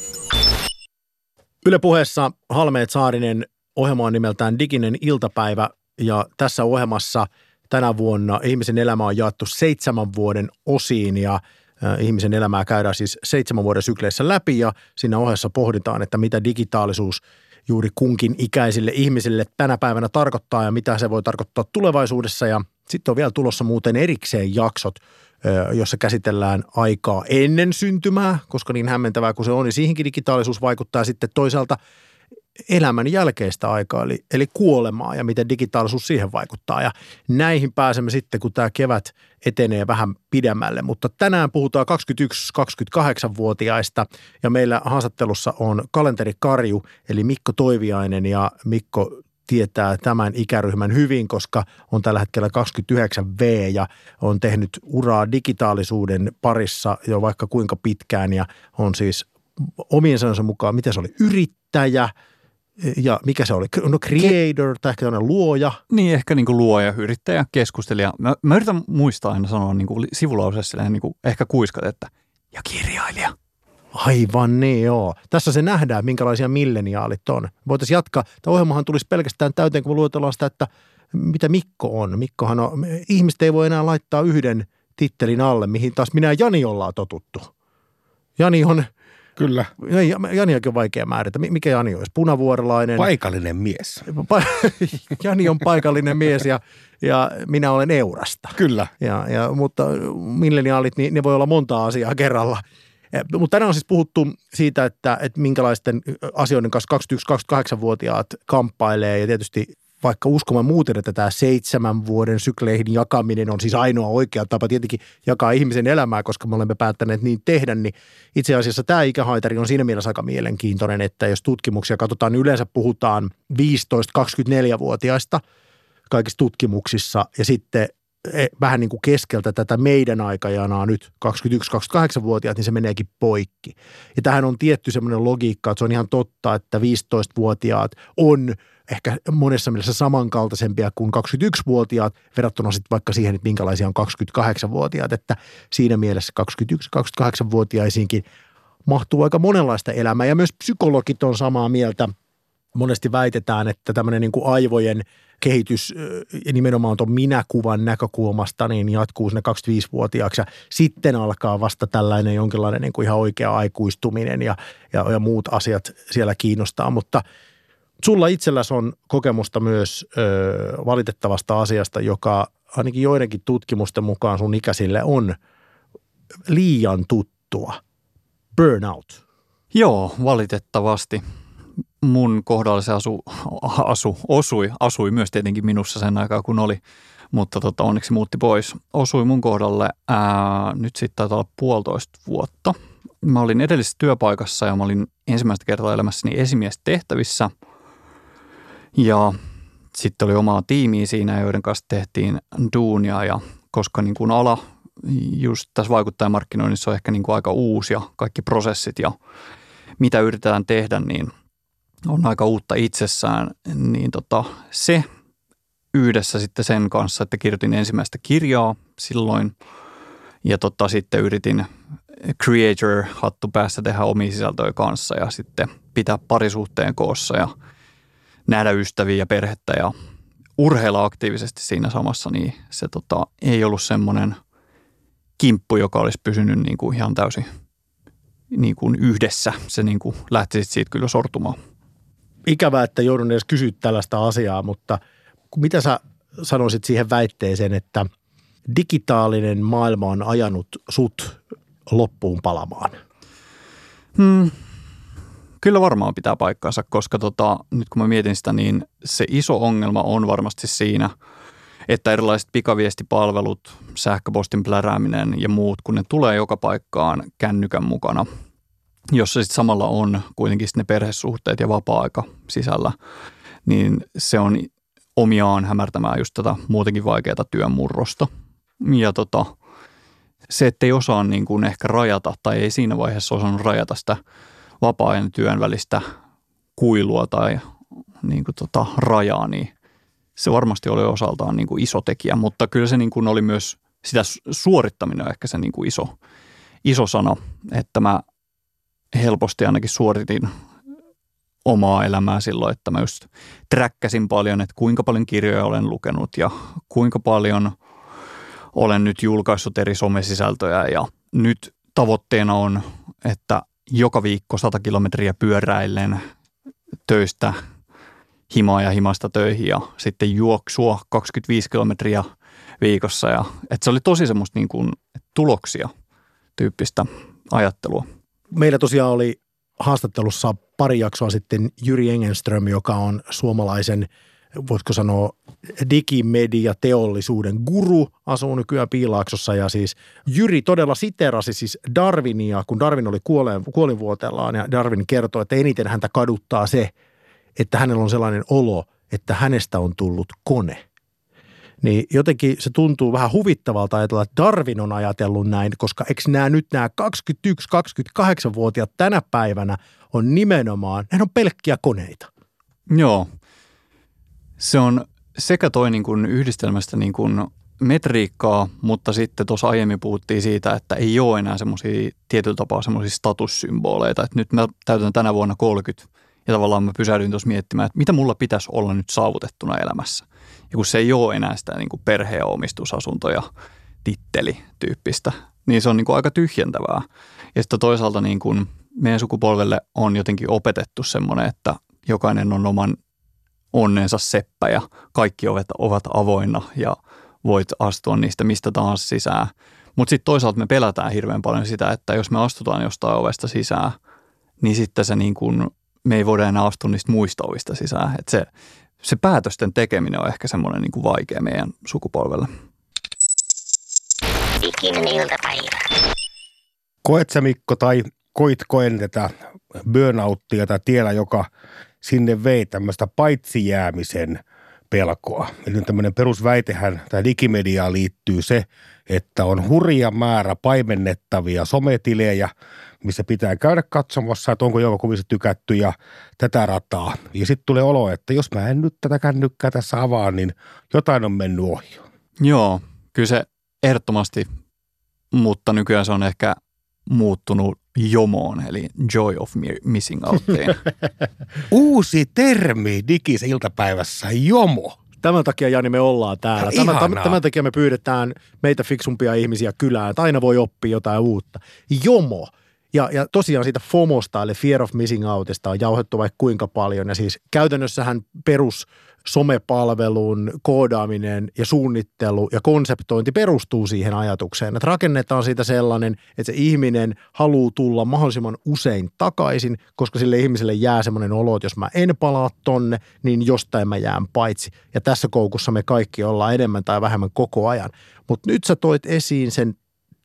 Yle puheessa Halmeet Saarinen ohjelma on nimeltään Diginen iltapäivä ja tässä ohjelmassa tänä vuonna ihmisen elämä on jaettu seitsemän vuoden osiin ja ihmisen elämää käydään siis seitsemän vuoden sykleissä läpi ja siinä ohessa pohditaan, että mitä digitaalisuus – juuri kunkin ikäisille ihmisille tänä päivänä tarkoittaa ja mitä se voi tarkoittaa tulevaisuudessa. Ja sitten on vielä tulossa muuten erikseen jaksot, jossa käsitellään aikaa ennen syntymää, koska niin hämmentävää kuin se on, niin siihenkin digitaalisuus vaikuttaa sitten toisaalta elämän jälkeistä aikaa, eli, eli kuolemaa ja miten digitaalisuus siihen vaikuttaa. Ja näihin pääsemme sitten, kun tämä kevät etenee vähän pidemmälle. Mutta tänään puhutaan 21-28-vuotiaista ja meillä haastattelussa on kalenteri Karju, eli Mikko Toiviainen ja Mikko tietää tämän ikäryhmän hyvin, koska on tällä hetkellä 29V ja on tehnyt uraa digitaalisuuden parissa jo vaikka kuinka pitkään ja on siis omien sanonsa mukaan, miten se oli, yrittäjä – ja mikä se oli? No creator tai ehkä luoja. Niin, ehkä niin kuin luoja, yrittäjä, keskustelija. Mä, mä yritän muistaa aina sanoa niin kuin sivulauseessa niin kuin ehkä kuiskat, että ja kirjailija. Aivan niin, joo. Tässä se nähdään, minkälaisia milleniaalit on. Voitaisiin jatkaa. Tämä ohjelmahan tulisi pelkästään täyteen, kun me luetellaan sitä, että mitä Mikko on. Mikkohan on, ihmiset ei voi enää laittaa yhden tittelin alle, mihin taas minä ja Jani ollaan totuttu. Jani on, Kyllä. Janiakin on vaikea määritä. Mi- Mikä Jani olisi? Punavuorelainen. Paikallinen mies. Pa- <laughs> Jani on paikallinen mies ja, ja minä olen Eurasta. Kyllä. Ja, ja, mutta milleniaalit, niin ne voi olla monta asiaa kerralla. Eh, Mutta tänään on siis puhuttu siitä, että, että minkälaisten asioiden kanssa 21-28-vuotiaat kamppailee ja tietysti vaikka uskomaan muuten, että tämä seitsemän vuoden sykleihin jakaminen on siis ainoa oikea tapa tietenkin jakaa ihmisen elämää, koska me olemme päättäneet niin tehdä, niin itse asiassa tämä ikähaitari on siinä mielessä aika mielenkiintoinen, että jos tutkimuksia katsotaan, niin yleensä puhutaan 15-24-vuotiaista kaikissa tutkimuksissa ja sitten e, vähän niin kuin keskeltä tätä meidän aikajanaa nyt 21-28-vuotiaat, niin se meneekin poikki. Ja tähän on tietty semmoinen logiikka, että se on ihan totta, että 15-vuotiaat on ehkä monessa mielessä samankaltaisempia kuin 21-vuotiaat verrattuna sitten vaikka siihen, että minkälaisia on 28-vuotiaat, että siinä mielessä 21-28-vuotiaisiinkin mahtuu aika monenlaista elämää. Ja myös psykologit on samaa mieltä. Monesti väitetään, että tämmöinen niin kuin aivojen kehitys nimenomaan tuon minäkuvan näkökulmasta niin jatkuu sinne 25-vuotiaaksi ja sitten alkaa vasta tällainen jonkinlainen niin kuin ihan oikea aikuistuminen ja, ja, ja muut asiat siellä kiinnostaa, mutta sulla itselläsi on kokemusta myös ö, valitettavasta asiasta, joka ainakin joidenkin tutkimusten mukaan sun ikäisille on liian tuttua. Burnout. Joo, valitettavasti. Mun kohdalla se asu, asu, osui, asui myös tietenkin minussa sen aikaa, kun oli, mutta tota, onneksi muutti pois. Osui mun kohdalle ää, nyt sitten taitaa olla puolitoista vuotta. Mä olin edellisessä työpaikassa ja mä olin ensimmäistä kertaa elämässäni esimiestehtävissä. Ja sitten oli omaa tiimiä siinä, joiden kanssa tehtiin duunia. Ja koska niin kuin ala just tässä vaikuttajamarkkinoinnissa on ehkä niin kuin aika uusi ja kaikki prosessit ja mitä yritetään tehdä, niin on aika uutta itsessään, niin tota, se yhdessä sitten sen kanssa, että kirjoitin ensimmäistä kirjaa silloin. Ja tota, sitten yritin creator-hattu päässä tehdä omia sisältöjä kanssa ja sitten pitää parisuhteen koossa ja nähdä ystäviä ja perhettä ja urheilla aktiivisesti siinä samassa, niin se tota, ei ollut semmoinen kimppu, joka olisi pysynyt niin kuin ihan täysin niin kuin yhdessä. Se niin kuin lähti siitä kyllä sortumaan. Ikävää, että joudun edes kysyä tällaista asiaa, mutta mitä sä sanoisit siihen väitteeseen, että digitaalinen maailma on ajanut sut loppuun palamaan? Hmm. Kyllä varmaan pitää paikkaansa, koska tota, nyt kun mä mietin sitä, niin se iso ongelma on varmasti siinä, että erilaiset pikaviestipalvelut, sähköpostin plärääminen ja muut, kun ne tulee joka paikkaan kännykän mukana, jossa sitten samalla on kuitenkin ne perhesuhteet ja vapaa-aika sisällä, niin se on omiaan hämärtämään just tätä muutenkin vaikeaa työn murrosta. Ja tota, se, ettei osaa niin kuin ehkä rajata tai ei siinä vaiheessa osannut rajata sitä vapaa-ajan työn välistä kuilua tai niin kuin tota rajaa, niin se varmasti oli osaltaan niin kuin iso tekijä, mutta kyllä se niin kuin oli myös, sitä suorittaminen ehkä se niin kuin iso, iso sana, että mä helposti ainakin suoritin omaa elämää silloin, että mä just träkkäsin paljon, että kuinka paljon kirjoja olen lukenut ja kuinka paljon olen nyt julkaissut eri somesisältöjä. Ja nyt tavoitteena on, että joka viikko 100 kilometriä pyöräillen töistä himaa ja himasta töihin ja sitten juoksua 25 kilometriä viikossa. Ja, että se oli tosi semmoista niin kuin tuloksia tyyppistä ajattelua. Meillä tosiaan oli haastattelussa pari jaksoa sitten Jyri Engenström, joka on suomalaisen, voitko sanoa, digimediateollisuuden guru, asuu nykyään Piilaaksossa ja siis Jyri todella siterasi siis Darwinia, kun Darwin oli kuoleen, kuolinvuotellaan ja Darwin kertoi, että eniten häntä kaduttaa se, että hänellä on sellainen olo, että hänestä on tullut kone. Niin jotenkin se tuntuu vähän huvittavalta ajatella, että Darwin on ajatellut näin, koska eikö nämä nyt nämä 21-28-vuotiaat tänä päivänä on nimenomaan, ne on pelkkiä koneita. Joo. Se on sekä toi niin kuin yhdistelmästä niin kuin metriikkaa, mutta sitten tuossa aiemmin puhuttiin siitä, että ei ole enää semmoisia tietyllä tapaa semmoisia statussymboleita. Että nyt mä täytän tänä vuonna 30 ja tavallaan mä pysähdyin tuossa miettimään, että mitä mulla pitäisi olla nyt saavutettuna elämässä. Ja kun se ei ole enää sitä niin kuin perhe- ja omistusasuntoja titteli tyyppistä, niin se on niin kuin aika tyhjentävää. Ja sitten toisaalta niin kuin meidän sukupolvelle on jotenkin opetettu semmoinen, että jokainen on oman onnensa seppä ja kaikki ovet ovat avoinna ja voit astua niistä mistä tahansa sisään. Mutta sitten toisaalta me pelätään hirveän paljon sitä, että jos me astutaan jostain ovesta sisään, niin sitten se niin kuin, me ei voida enää astua niistä muista ovista sisään. Et se, se päätösten tekeminen on ehkä semmoinen niin kuin vaikea meidän sukupolvelle. Iltapäivä. Koet sä Mikko tai koitko en tätä burnouttia tai tiellä, joka sinne vei tämmöistä paitsi jäämisen pelkoa. Eli tämmöinen perusväitehän tai digimediaan liittyy se, että on hurja määrä paimennettavia sometilejä, missä pitää käydä katsomassa, että onko joka kuvissa tykätty ja tätä rataa. Ja sitten tulee olo, että jos mä en nyt tätä kännykkää tässä avaa, niin jotain on mennyt ohi. Joo, kyllä se ehdottomasti, mutta nykyään se on ehkä muuttunut jomoon, eli joy of missing outiin. <laughs> Uusi termi digis iltapäivässä, jomo. Tämän takia, Jani, me ollaan täällä. Tämän, Ihanaa. tämän takia me pyydetään meitä fiksumpia ihmisiä kylään, että aina voi oppia jotain uutta. Jomo. Ja, ja tosiaan siitä FOMOsta, eli Fear of Missing Outista on jauhettu vaikka kuinka paljon. Ja siis käytännössähän perus somepalvelun koodaaminen ja suunnittelu ja konseptointi perustuu siihen ajatukseen, että rakennetaan siitä sellainen, että se ihminen haluaa tulla mahdollisimman usein takaisin, koska sille ihmiselle jää semmoinen olo, että jos mä en palaa tonne, niin jostain mä jään paitsi. Ja tässä koukussa me kaikki ollaan enemmän tai vähemmän koko ajan. Mutta nyt sä toit esiin sen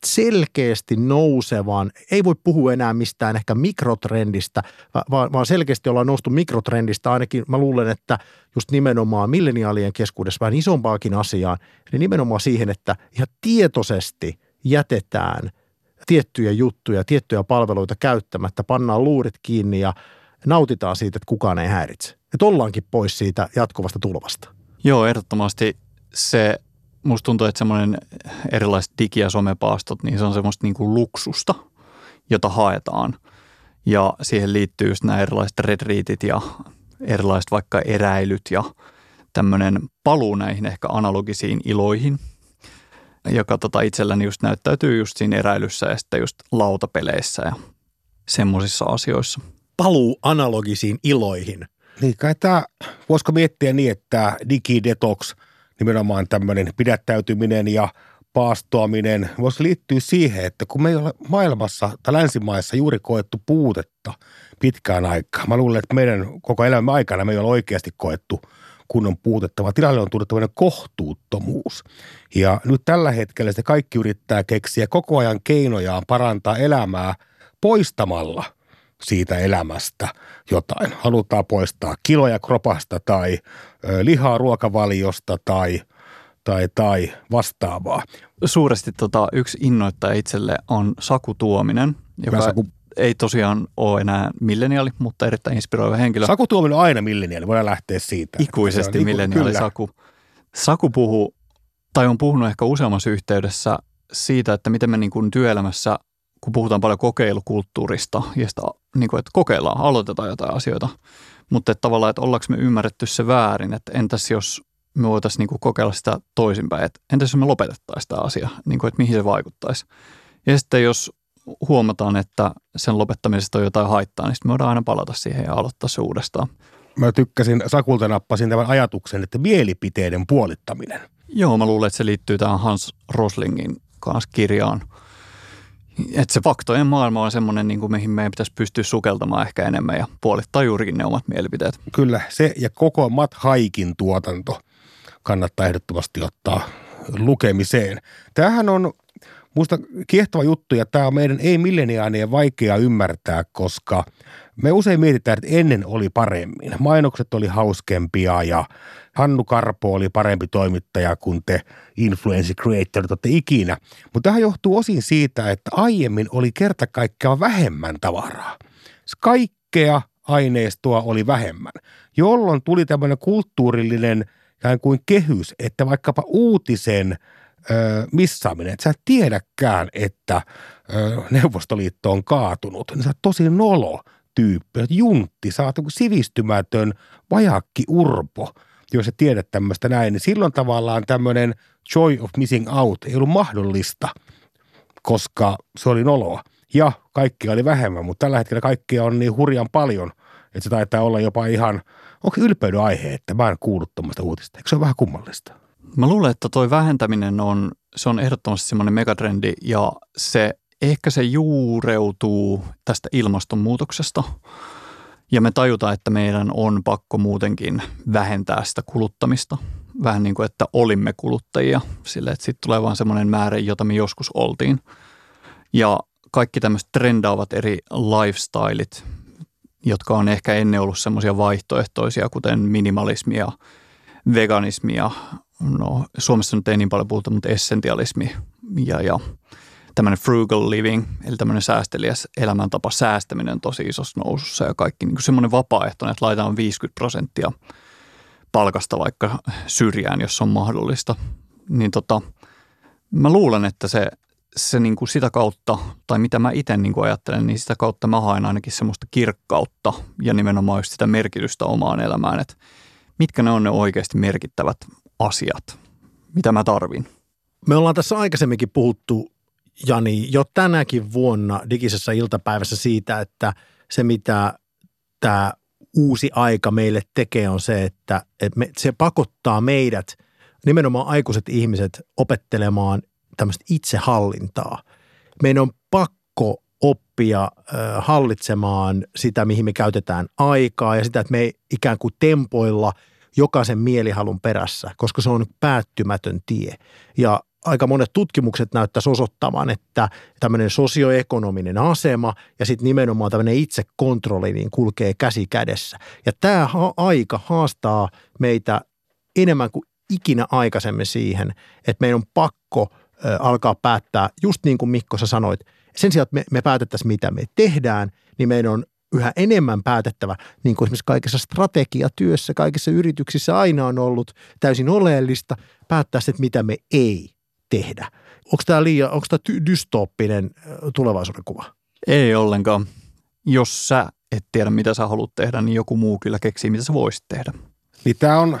selkeästi nousevan, ei voi puhua enää mistään ehkä mikrotrendistä, vaan, selkeästi ollaan noustu mikrotrendistä ainakin mä luulen, että just nimenomaan milleniaalien keskuudessa vähän isompaakin asiaan, eli nimenomaan siihen, että ihan tietoisesti jätetään tiettyjä juttuja, tiettyjä palveluita käyttämättä, pannaan luurit kiinni ja nautitaan siitä, että kukaan ei häiritse. Että ollaankin pois siitä jatkuvasta tulvasta. Joo, ehdottomasti se musta tuntuu, että semmoinen erilaiset digi- ja somepaastot, niin se on semmoista niin kuin luksusta, jota haetaan. Ja siihen liittyy just nämä erilaiset retriitit ja erilaiset vaikka eräilyt ja tämmöinen paluu näihin ehkä analogisiin iloihin, joka tota itselläni just näyttäytyy just siinä eräilyssä ja sitten just lautapeleissä ja semmoisissa asioissa. Paluu analogisiin iloihin. Niin kai tämä, voisiko miettiä niin, että tämä digidetox, nimenomaan tämmöinen pidättäytyminen ja paastoaminen, voisi liittyä siihen, että kun me ei ole maailmassa tai länsimaissa juuri koettu puutetta pitkään aikaa. Mä luulen, että meidän koko elämän aikana me ei ole oikeasti koettu kunnon puutetta, vaan tilalle on tullut tämmöinen kohtuuttomuus. Ja nyt tällä hetkellä se kaikki yrittää keksiä koko ajan keinojaan parantaa elämää poistamalla – siitä elämästä jotain. Halutaan poistaa kiloja kropasta tai ö, lihaa ruokavaliosta tai, tai, tai vastaavaa. Suuresti tota, yksi innoittaja itselle on Saku Tuominen, joka Saku. ei tosiaan ole enää milleniaali, mutta erittäin inspiroiva henkilö. Saku Tuominen on aina milleniaali, voidaan lähteä siitä. Ikuisesti Se on iku- milleniaali kyllä. Saku. Saku puhuu, tai on puhunut ehkä useammassa yhteydessä siitä, että miten me niin kuin työelämässä, kun puhutaan paljon kokeilukulttuurista, ja sitä, niin kuin, että kokeillaan, aloitetaan jotain asioita, mutta että tavallaan, että ollaanko me ymmärretty se väärin, että entäs jos me voitaisiin niin kuin kokeilla sitä toisinpäin, että entäs jos me lopetettaisiin tämä asia, niin kuin, että mihin se vaikuttaisi. Ja sitten jos huomataan, että sen lopettamisesta on jotain haittaa, niin sitten me voidaan aina palata siihen ja aloittaa se uudestaan. Mä tykkäsin, Sakulta nappasin tämän ajatuksen, että mielipiteiden puolittaminen. Joo, mä luulen, että se liittyy tähän Hans Roslingin kanssa kirjaan. Että se faktojen maailma on semmoinen, niin kuin mihin meidän pitäisi pystyä sukeltamaan ehkä enemmän ja puolittaa juurikin ne omat mielipiteet. Kyllä, se ja koko Matt Haikin tuotanto kannattaa ehdottomasti ottaa lukemiseen. Tämähän on musta kiehtova juttu ja tämä on meidän ei-milleniaanien vaikea ymmärtää, koska me usein mietitään, että ennen oli paremmin. Mainokset oli hauskempia ja Hannu Karpo oli parempi toimittaja kuin te influencer creatorit olette ikinä. Mutta tähän johtuu osin siitä, että aiemmin oli kerta kaikkiaan vähemmän tavaraa. Kaikkea aineistoa oli vähemmän, jolloin tuli tämmöinen kulttuurillinen ikään kuin kehys, että vaikkapa uutisen ö, missaaminen, että sä et tiedäkään, että ö, Neuvostoliitto on kaatunut, niin sä oot tosi nolo tyyppi, juntti, sä oot joku sivistymätön vajakki urpo. jos et tiedä tämmöistä näin, niin silloin tavallaan tämmöinen joy of missing out ei ollut mahdollista, koska se oli noloa. Ja kaikkia oli vähemmän, mutta tällä hetkellä kaikkia on niin hurjan paljon, että se taitaa olla jopa ihan, onko ylpeyden aihe, että mä en kuullut tuommoista uutista. Eikö se ole vähän kummallista? Mä luulen, että toi vähentäminen on, se on ehdottomasti semmoinen megatrendi ja se ehkä se juureutuu tästä ilmastonmuutoksesta. Ja me tajutaan, että meidän on pakko muutenkin vähentää sitä kuluttamista. Vähän niin kuin, että olimme kuluttajia sille, että sitten tulee vaan semmoinen määrä, jota me joskus oltiin. Ja kaikki tämmöiset trendaavat eri lifestylit, jotka on ehkä ennen ollut semmoisia vaihtoehtoisia, kuten minimalismia, veganismia, no Suomessa nyt ei niin paljon puhuta, mutta essentialismi ja, ja tämmöinen frugal living, eli tämmöinen säästeliäs elämäntapa, säästäminen on tosi isossa nousussa ja kaikki niin semmoinen vapaaehtoinen, että laitetaan 50 prosenttia palkasta vaikka syrjään, jos on mahdollista. Niin tota, mä luulen, että se, se niin kuin sitä kautta, tai mitä mä itse niin kuin ajattelen, niin sitä kautta mä haen ainakin semmoista kirkkautta ja nimenomaan just sitä merkitystä omaan elämään, että mitkä ne on ne oikeasti merkittävät asiat, mitä mä tarvin. Me ollaan tässä aikaisemminkin puhuttu, Jani, jo tänäkin vuonna digisessä iltapäivässä siitä, että se mitä tämä uusi aika meille tekee on se, että me, se pakottaa meidät, nimenomaan aikuiset ihmiset, opettelemaan tämmöistä itsehallintaa. Meidän on pakko oppia hallitsemaan sitä, mihin me käytetään aikaa ja sitä, että me ikään kuin tempoilla – jokaisen mielihalun perässä, koska se on päättymätön tie. Ja aika monet tutkimukset näyttäisi osoittamaan, että tämmöinen sosioekonominen asema ja sitten nimenomaan tämmöinen itsekontrolli niin kulkee käsi kädessä. Ja tämä aika haastaa meitä enemmän kuin ikinä aikaisemmin siihen, että meidän on pakko alkaa päättää, just niin kuin Mikko sä sanoit, sen sijaan, että me, me päätettäisiin, mitä me tehdään, niin meidän on yhä enemmän päätettävä, niin kuin esimerkiksi kaikessa strategiatyössä, kaikissa yrityksissä aina on ollut täysin oleellista päättää se, että mitä me ei tehdä. Onko tämä liian, onko tämä dystooppinen tulevaisuuden kuva? Ei ollenkaan. Jos sä et tiedä, mitä sä haluat tehdä, niin joku muu kyllä keksii, mitä sä voisit tehdä. Niin tämä on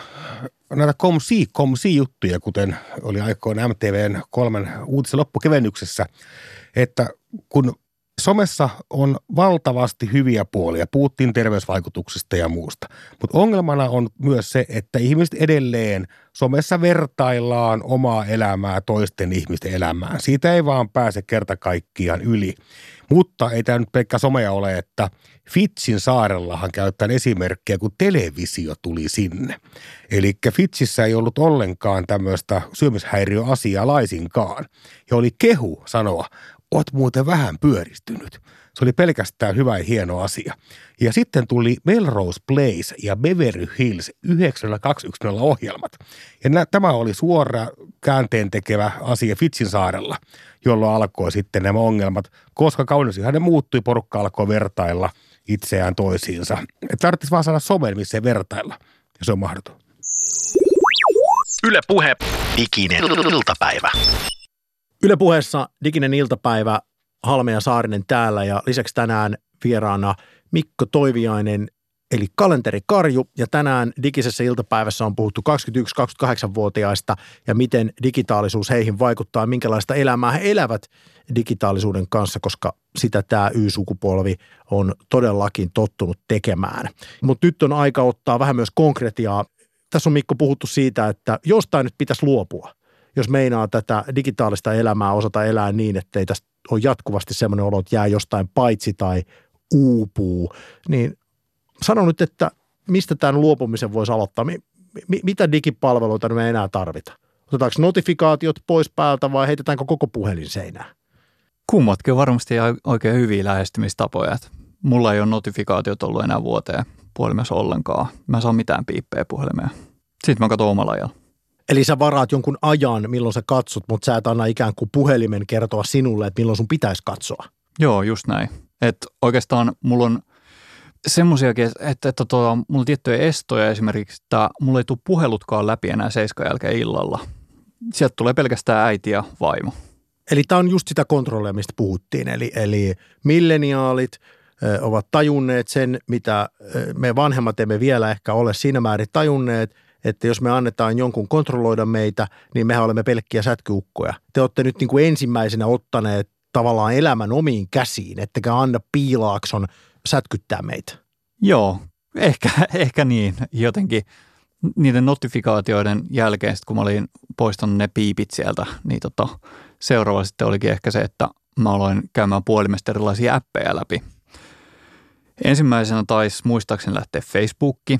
näitä komsi, komsi juttuja, kuten oli aikoina MTVn kolmen uutisen loppukevennyksessä, että kun somessa on valtavasti hyviä puolia. Puhuttiin terveysvaikutuksista ja muusta. Mutta ongelmana on myös se, että ihmiset edelleen somessa vertaillaan omaa elämää toisten ihmisten elämään. Siitä ei vaan pääse kerta kaikkiaan yli. Mutta ei tämä nyt pelkkä somea ole, että Fitsin saarellahan käytetään esimerkkejä, kun televisio tuli sinne. Eli Fitsissä ei ollut ollenkaan tämmöistä syömishäiriöasiaa laisinkaan. Ja oli kehu sanoa, oot muuten vähän pyöristynyt. Se oli pelkästään hyvä ja hieno asia. Ja sitten tuli Melrose Place ja Beverly Hills 9210 ohjelmat. Ja tämä oli suora käänteen tekevä asia Fitsin saarella, jolloin alkoi sitten nämä ongelmat, koska kaunisi ne muuttui, porukka alkoi vertailla itseään toisiinsa. Tarvitsisi vaan saada somen, missä vertailla, ja se on mahdoton. Yle Puhe. Diginen iltapäivä. Yle puheessa Diginen iltapäivä, Halme ja Saarinen täällä ja lisäksi tänään vieraana Mikko Toiviainen eli kalenteri Karju ja tänään digisessä iltapäivässä on puhuttu 21-28-vuotiaista ja miten digitaalisuus heihin vaikuttaa, minkälaista elämää he elävät digitaalisuuden kanssa, koska sitä tämä Y-sukupolvi on todellakin tottunut tekemään. Mutta nyt on aika ottaa vähän myös konkretiaa. Tässä on Mikko puhuttu siitä, että jostain nyt pitäisi luopua – jos meinaa tätä digitaalista elämää osata elää niin, että ei tästä ole jatkuvasti semmoinen olo, että jää jostain paitsi tai uupuu, niin sano nyt, että mistä tämän luopumisen voisi aloittaa? Mi- mi- mitä digipalveluita me enää tarvita? Otetaanko notifikaatiot pois päältä vai heitetäänkö koko puhelin seinään? Kummatkin on varmasti oikein hyviä lähestymistapoja. Mulla ei ole notifikaatiot ollut enää vuoteen puhelimessa ollenkaan. Mä en saa mitään piippejä puhelimeen. Sitten mä katson omalla ajalla. Eli sä varaat jonkun ajan, milloin sä katsot, mutta sä et anna ikään kuin puhelimen kertoa sinulle, että milloin sun pitäisi katsoa. Joo, just näin. Että oikeastaan mulla on semmoisiakin, että, että, että tuota, mulla on tiettyjä estoja esimerkiksi, että mulla ei tule puhelutkaan läpi enää seiskan jälkeen illalla. Sieltä tulee pelkästään äiti ja vaimo. Eli tämä on just sitä kontrollia, mistä puhuttiin. Eli, eli milleniaalit ovat tajunneet sen, mitä me vanhemmat emme vielä ehkä ole siinä määrin tajunneet – että jos me annetaan jonkun kontrolloida meitä, niin mehän olemme pelkkiä sätkyukkoja. Te olette nyt niin kuin ensimmäisenä ottaneet tavallaan elämän omiin käsiin, ettekä anna piilaakson sätkyttää meitä. Joo, ehkä, <laughs> ehkä niin. Jotenkin niiden notifikaatioiden jälkeen, kun mä olin poistanut ne piipit sieltä, niin tota, seuraava sitten olikin ehkä se, että mä aloin käymään puhelimesta erilaisia appeja läpi. Ensimmäisenä taisi muistaakseni lähteä Facebookki.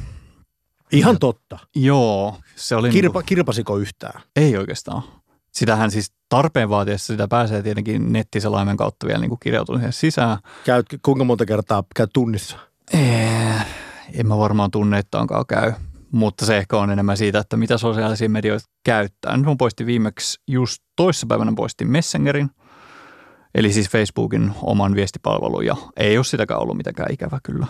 Ihan totta. Joo, se oli... Kirpa, niinku- kirpasiko yhtään? Ei oikeastaan. Sitähän siis tarpeen vaatiessa sitä pääsee tietenkin nettiselaimen kautta vielä niin kuin kirjautua siihen sisään. Käyt, kuinka monta kertaa käy tunnissa? Eh, en mä varmaan tunneittaankaan käy, mutta se ehkä on enemmän siitä, että mitä sosiaalisia medioita käyttää. Nyt mä poistin viimeksi just toissapäivänä poistin Messengerin, eli siis Facebookin oman viestipalvelun ja ei ole sitäkään ollut mitenkään ikävä kyllä.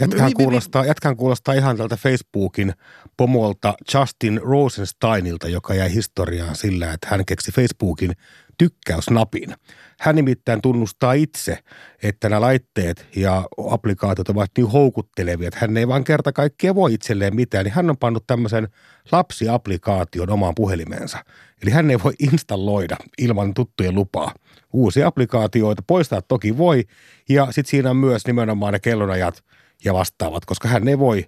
Jätkään kuulostaa, jätkään kuulostaa ihan tältä Facebookin pomolta Justin Rosensteinilta, joka jäi historiaan sillä, että hän keksi Facebookin tykkäysnapin. Hän nimittäin tunnustaa itse, että nämä laitteet ja applikaatiot ovat niin houkuttelevia, että hän ei vaan kerta kaikkea voi itselleen mitään, niin hän on pannut tämmöisen lapsiaplikaation omaan puhelimeensa. Eli hän ei voi installoida ilman tuttujen lupaa uusia applikaatioita. Poistaa toki voi, ja sitten siinä on myös nimenomaan ne kellonajat ja vastaavat, koska hän ei voi,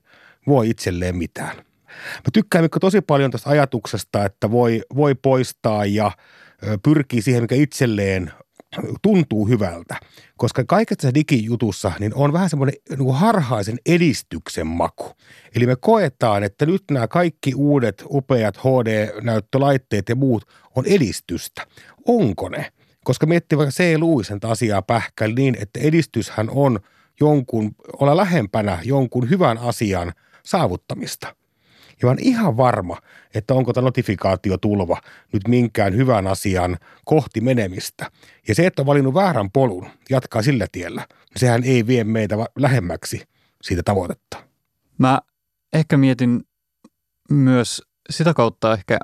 voi itselleen mitään. Mä tykkään Mikko tosi paljon tästä ajatuksesta, että voi, voi poistaa ja pyrkii siihen, mikä itselleen tuntuu hyvältä. Koska kaikessa digijutussa niin on vähän semmoinen niin harhaisen edistyksen maku. Eli me koetaan, että nyt nämä kaikki uudet upeat HD-näyttölaitteet ja muut on edistystä. Onko ne? Koska miettii vaikka C. Lewisen asiaa pähkäli niin, että edistyshän on jonkun, olla lähempänä jonkun hyvän asian saavuttamista. Ja oon ihan varma, että onko tämä notifikaatiotulva nyt minkään hyvän asian kohti menemistä. Ja se, että on valinnut väärän polun, jatkaa sillä tiellä, niin sehän ei vie meitä lähemmäksi siitä tavoitetta. Mä ehkä mietin myös sitä kautta ehkä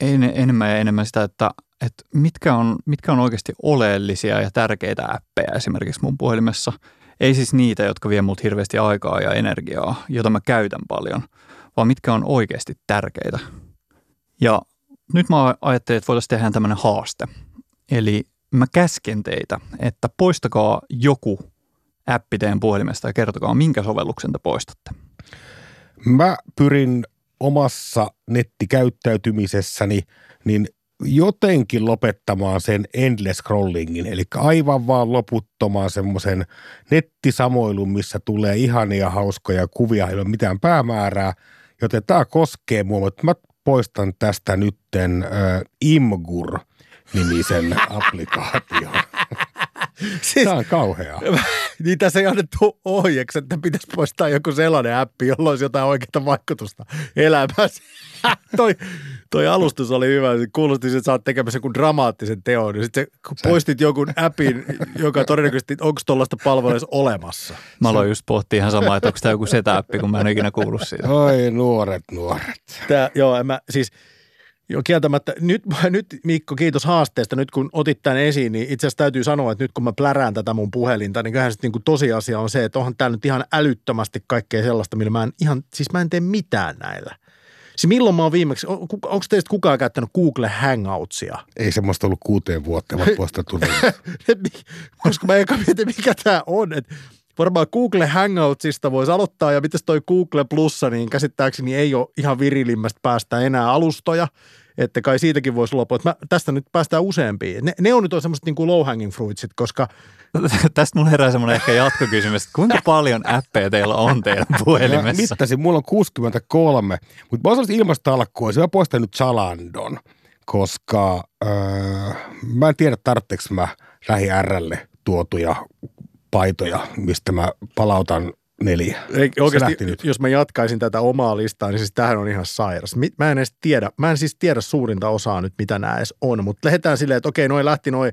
en, enemmän ja enemmän sitä, että, että mitkä, on, mitkä on oikeasti oleellisia ja tärkeitä appeja esimerkiksi mun puhelimessa. Ei siis niitä, jotka vie mut hirveästi aikaa ja energiaa, jota mä käytän paljon, vaan mitkä on oikeasti tärkeitä. Ja nyt mä ajattelin, että voitaisiin tehdä tämmöinen haaste. Eli mä käsken teitä, että poistakaa joku appi teidän puhelimesta ja kertokaa, minkä sovelluksen te poistatte. Mä pyrin omassa nettikäyttäytymisessäni niin jotenkin lopettamaan sen endless scrollingin, eli aivan vaan loputtomaan semmoisen nettisamoilun, missä tulee ihania hauskoja kuvia, ei ole mitään päämäärää, joten tämä koskee mua, mutta mä poistan tästä nytten äh, Imgur-nimisen applikaation. <laughs> Siis, Tämä on kauheaa. <laughs> niin tässä ei annettu ohjeeksi, että pitäisi poistaa joku sellainen appi, jolla olisi jotain oikeaa vaikutusta elämässä. <laughs> toi, toi alustus oli hyvä. Kuulosti, että sä oot tekemässä joku dramaattisen teon. Ja sitten kun poistit jonkun appin, joka todennäköisesti, onko tuollaista palvelua olemassa? Mä aloin just pohtia ihan samaa, että onko tämä joku setäppi, kun mä en ikinä kuullut siitä. Oi nuoret, nuoret. Tää, joo, en mä, siis Joo, kieltämättä. Nyt, <laughs> nyt Mikko, kiitos haasteesta. Nyt kun otit tämän esiin, niin itse asiassa täytyy sanoa, että nyt kun mä plärään tätä mun puhelinta, niin kyllähän sitten niin tosiasia on se, että onhan täällä nyt ihan älyttömästi kaikkea sellaista, millä mä en ihan, siis mä en tee mitään näillä. Siis milloin mä oon viimeksi, on, onko teistä kukaan käyttänyt Google Hangoutsia? Ei semmoista ollut kuuteen vuotta, vaan poistettu. Koska mä eka mietin, mikä tämä on. Et varmaan Google Hangoutsista voisi aloittaa, ja mitäs toi Google Plussa, niin käsittääkseni ei ole ihan virilimmästä päästä enää alustoja, että kai siitäkin voisi luopua. Että mä, tästä nyt päästään useampiin. Ne, ne on nyt on semmoiset niin kuin low hanging fruitsit, koska Tästä mulla herää semmoinen ehkä jatkokysymys, että kuinka <laughs> paljon appeja teillä on teidän Mä puhelimessa? mittasin, mulla on 63, mutta mä olisin ilmasta alkuun, mä poistan nyt Chalandon, koska öö, mä en tiedä tarvitseeko mä lähi tuotuja paitoja, mistä mä palautan neljä. Ei, oikeasti, lähti nyt. jos mä jatkaisin tätä omaa listaa, niin siis tämähän on ihan sairas. Mä en edes tiedä, mä en siis tiedä suurinta osaa nyt, mitä nämä edes on, mutta lähdetään silleen, että okei, noin lähti noin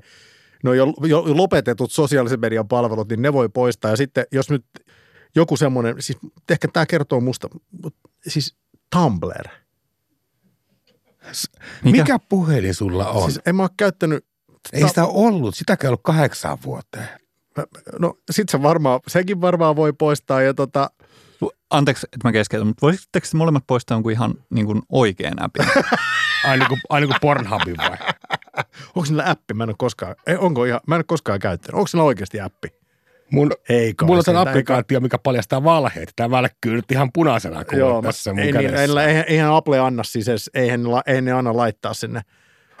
noi jo, jo lopetetut sosiaalisen median palvelut, niin ne voi poistaa. Ja sitten jos nyt joku semmoinen, siis ehkä tämä kertoo musta, mut siis Tumblr. Mikä? Mikä puhelin sulla on? Siis en mä ole käyttänyt, Ei sitä ollut, sitäkään ollut kahdeksaan vuoteen. No sit se varmaan, sekin varmaan voi poistaa ja tota, Anteeksi, että mä keskeytän, mutta voisitteko te molemmat poistaa jonkun ihan niin kuin oikean appin? <laughs> Aina kuin, aina kuin Pornhubin vai? <laughs> Onko sillä appi? Mä en ole koskaan, ei, onko ihan, mä en ole koskaan käyttänyt. Onko sillä oikeasti appi? Mun, Ei kai mulla on sellainen applikaatio, mikä paljastaa valheet. Tämä välkkyy nyt ihan punaisena kuule Joo, tässä mun ei, niin, kädessä. eihän, eihän Apple anna siis edes, eihän, eihän ne anna laittaa sinne.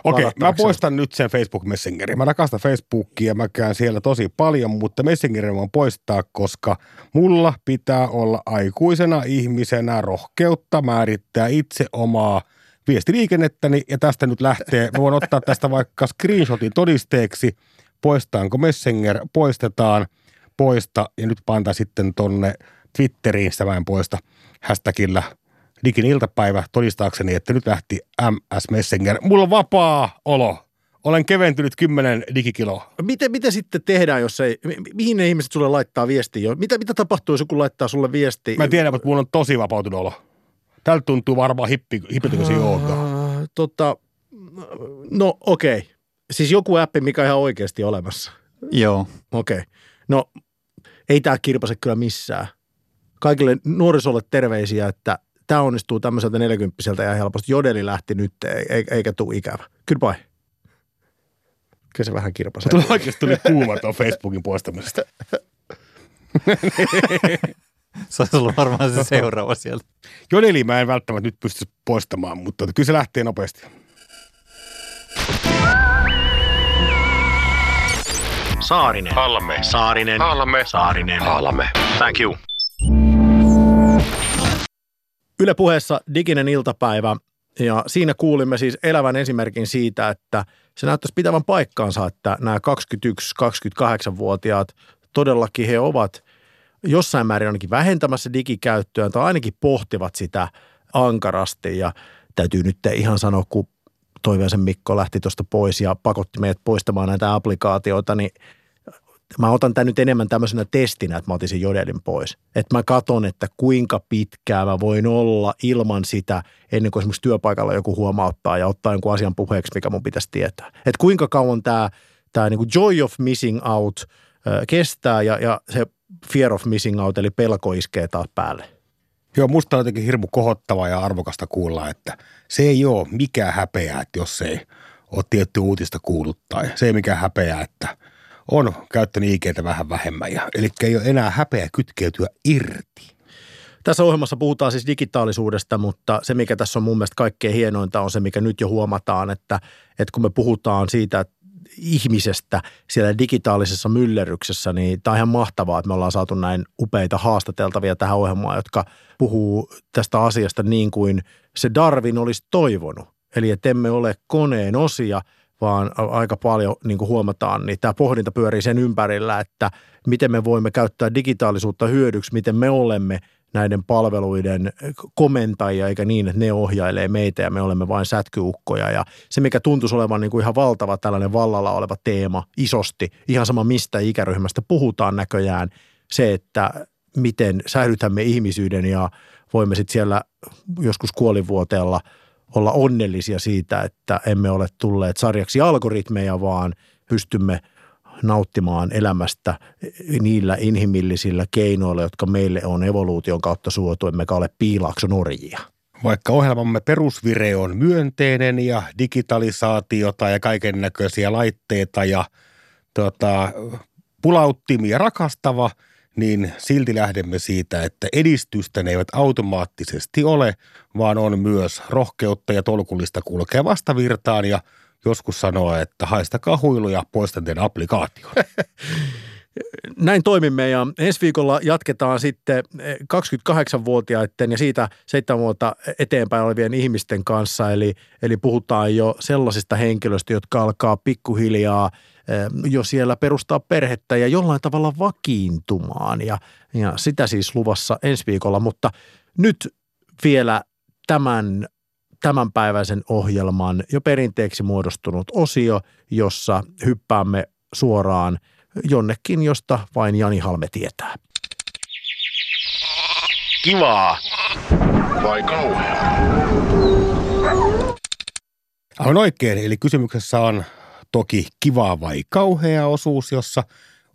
Okei, mä poistan nyt sen Facebook Messengerin. Mä rakastan Facebookia, mä käyn siellä tosi paljon, mutta Messengerin voin poistaa, koska mulla pitää olla aikuisena ihmisenä rohkeutta määrittää itse omaa viestiliikennettäni. Ja tästä nyt lähtee. Mä voin ottaa tästä vaikka screenshotin todisteeksi, poistaanko Messenger, poistetaan, poista. Ja nyt panta sitten tonne Twitteriin, sitä mä en poista, hashtagillä digin iltapäivä todistaakseni, että nyt lähti MS Messenger. Mulla on vapaa olo. Olen keventynyt 10 digikiloa. Miten, mitä sitten tehdään, jos ei, mi- mihin ne ihmiset sulle laittaa viestiä? Mitä, mitä tapahtuu, jos joku laittaa sulle viestiä? Mä tiedän, että mulla on tosi vapautunut olo. Tältä tuntuu varmaan hippi, hippitykösi jooga. Äh, tota, no okei. Okay. Siis joku appi, mikä on ihan oikeasti olemassa. Joo. Okei. Okay. No ei tämä kirpase kyllä missään. Kaikille nuorisolle terveisiä, että tämä onnistuu tämmöiseltä 40 ja helposti. Jodeli lähti nyt, ei- eikä tule ikävä. Goodbye. Kyllä se vähän kirpasee. Tuli oikeasti tuli kuuma tuon Facebookin poistamisesta. Se olisi ollut varmaan se seuraava sieltä. Jodeli mä en välttämättä nyt pysty poistamaan, mutta kyllä se lähtee nopeasti. Saarinen. Halme. Saarinen. Halme. Saarinen. Halme. Thank you. Yle puheessa diginen iltapäivä ja siinä kuulimme siis elävän esimerkin siitä, että se näyttäisi pitävän paikkaansa, että nämä 21-28-vuotiaat todellakin he ovat jossain määrin ainakin vähentämässä digikäyttöä tai ainakin pohtivat sitä ankarasti. Ja täytyy nyt ihan sanoa, kun Toiveisen Mikko lähti tuosta pois ja pakotti meidät poistamaan näitä applikaatioita, niin mä otan tämän nyt enemmän tämmöisenä testinä, että mä otin sen jodelin pois. Että mä katon, että kuinka pitkään mä voin olla ilman sitä, ennen kuin esimerkiksi työpaikalla joku huomauttaa ja ottaa jonkun asian puheeksi, mikä mun pitäisi tietää. Että kuinka kauan tämä, tämä niin joy of missing out kestää ja, ja se fear of missing out, eli pelko iskee taas päälle. Joo, musta on jotenkin hirmu kohottavaa ja arvokasta kuulla, että se ei ole mikään häpeä, että jos ei ole tietty uutista kuullut tai se ei mikään häpeä, että on käyttänyt IGtä vähän vähemmän. Ja, eli ei ole enää häpeä kytkeytyä irti. Tässä ohjelmassa puhutaan siis digitaalisuudesta, mutta se mikä tässä on mun mielestä kaikkein hienointa on se, mikä nyt jo huomataan, että, että kun me puhutaan siitä että ihmisestä siellä digitaalisessa myllerryksessä, niin tämä on ihan mahtavaa, että me ollaan saatu näin upeita haastateltavia tähän ohjelmaan, jotka puhuu tästä asiasta niin kuin se Darwin olisi toivonut. Eli että emme ole koneen osia, vaan aika paljon niin kuin huomataan, niin tämä pohdinta pyörii sen ympärillä, että miten me voimme käyttää digitaalisuutta hyödyksi, miten me olemme näiden palveluiden komentajia, eikä niin, että ne ohjailee meitä ja me olemme vain sätkyukkoja. Ja se, mikä tuntuisi olevan niin kuin ihan valtava tällainen vallalla oleva teema isosti, ihan sama mistä ikäryhmästä puhutaan näköjään, se, että miten säilytämme ihmisyyden ja voimme sitten siellä joskus kuolivuoteella olla onnellisia siitä, että emme ole tulleet sarjaksi algoritmeja, vaan pystymme nauttimaan elämästä niillä inhimillisillä keinoilla, jotka meille on evoluution kautta suotu, emmekä ole piilaaksonorjia. Vaikka ohjelmamme perusvire on myönteinen ja digitalisaatiota ja kaiken näköisiä laitteita ja tota, pulauttimia rakastava, niin silti lähdemme siitä, että edistystä ne eivät automaattisesti ole, vaan on myös rohkeutta ja tolkullista kulkea vastavirtaan ja joskus sanoa, että haistakaa huiluja, poistan teidän applikaation. <laughs> Näin toimimme ja ensi viikolla jatketaan sitten 28-vuotiaiden ja siitä 7 vuotta eteenpäin olevien ihmisten kanssa. Eli, eli puhutaan jo sellaisista henkilöistä, jotka alkaa pikkuhiljaa eh, jo siellä perustaa perhettä ja jollain tavalla vakiintumaan. Ja, ja sitä siis luvassa ensi viikolla, mutta nyt vielä tämän tämänpäiväisen ohjelman jo perinteeksi muodostunut osio, jossa hyppäämme suoraan jonnekin, josta vain Jani Halme tietää. Kivaa. Vai kauhea? Aivan oikein, eli kysymyksessä on toki kiva vai kauhea osuus, jossa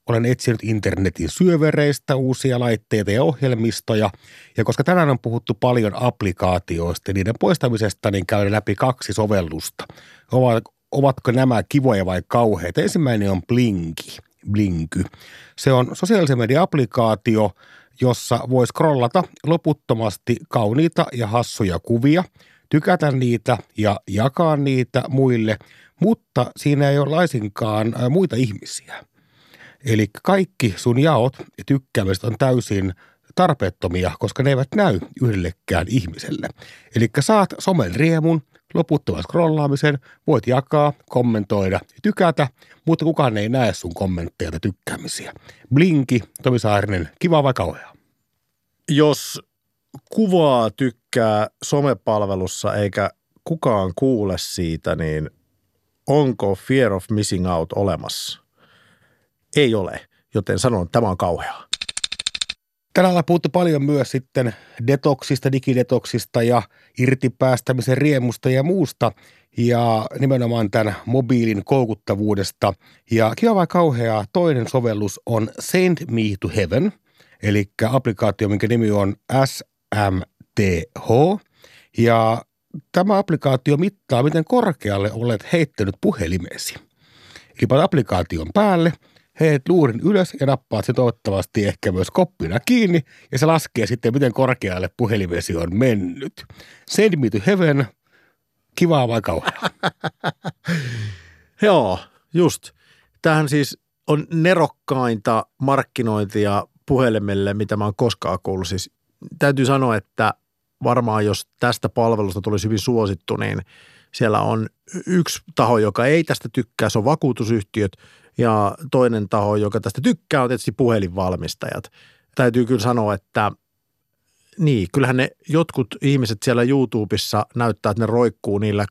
olen etsinyt internetin syövereistä uusia laitteita ja ohjelmistoja. Ja koska tänään on puhuttu paljon applikaatioista ja niiden poistamisesta, niin käyn läpi kaksi sovellusta. Ovatko nämä kivoja vai kauheita? Ensimmäinen on Blinky. Blinky. Se on sosiaalisen median applikaatio, jossa voi scrollata loputtomasti kauniita ja hassuja kuvia, tykätä niitä ja jakaa niitä muille, mutta siinä ei ole laisinkaan muita ihmisiä. Eli kaikki sun jaot ja tykkäämiset on täysin tarpeettomia, koska ne eivät näy yhdellekään ihmiselle. Eli saat somen riemun, loputtoman scrollaamisen, voit jakaa, kommentoida ja tykätä, mutta kukaan ei näe sun kommentteja tai tykkäämisiä. Blinki, Tomi Saarinen, kiva vai kauheaa? Jos kuvaa tykkää somepalvelussa eikä kukaan kuule siitä, niin onko fear of missing out olemassa? Ei ole, joten sanon, että tämä on kauheaa. Tänään ollaan puhuttu paljon myös sitten detoksista, digidetoksista ja irtipäästämisen riemusta ja muusta ja nimenomaan tämän mobiilin koukuttavuudesta. Ja kiva vai kauheaa, toinen sovellus on Send Me to Heaven, eli applikaatio, minkä nimi on SMTH. Ja tämä applikaatio mittaa, miten korkealle olet heittänyt puhelimesi. Eli applikaation päälle – heet luurin ylös ja nappaat se toivottavasti ehkä myös koppina kiinni ja se laskee sitten, miten korkealle puhelimesi on mennyt. Send me to heaven, kivaa vai? <laughs> Joo, just. Tähän siis on nerokkainta markkinointia puhelimelle, mitä mä oon koskaan kuullut. Siis täytyy sanoa, että varmaan jos tästä palvelusta tulisi hyvin suosittu, niin siellä on yksi taho, joka ei tästä tykkää, se on vakuutusyhtiöt – ja toinen taho, joka tästä tykkää, on tietysti puhelinvalmistajat. Täytyy kyllä sanoa, että niin, kyllähän ne jotkut ihmiset siellä YouTubessa näyttää, että ne roikkuu niillä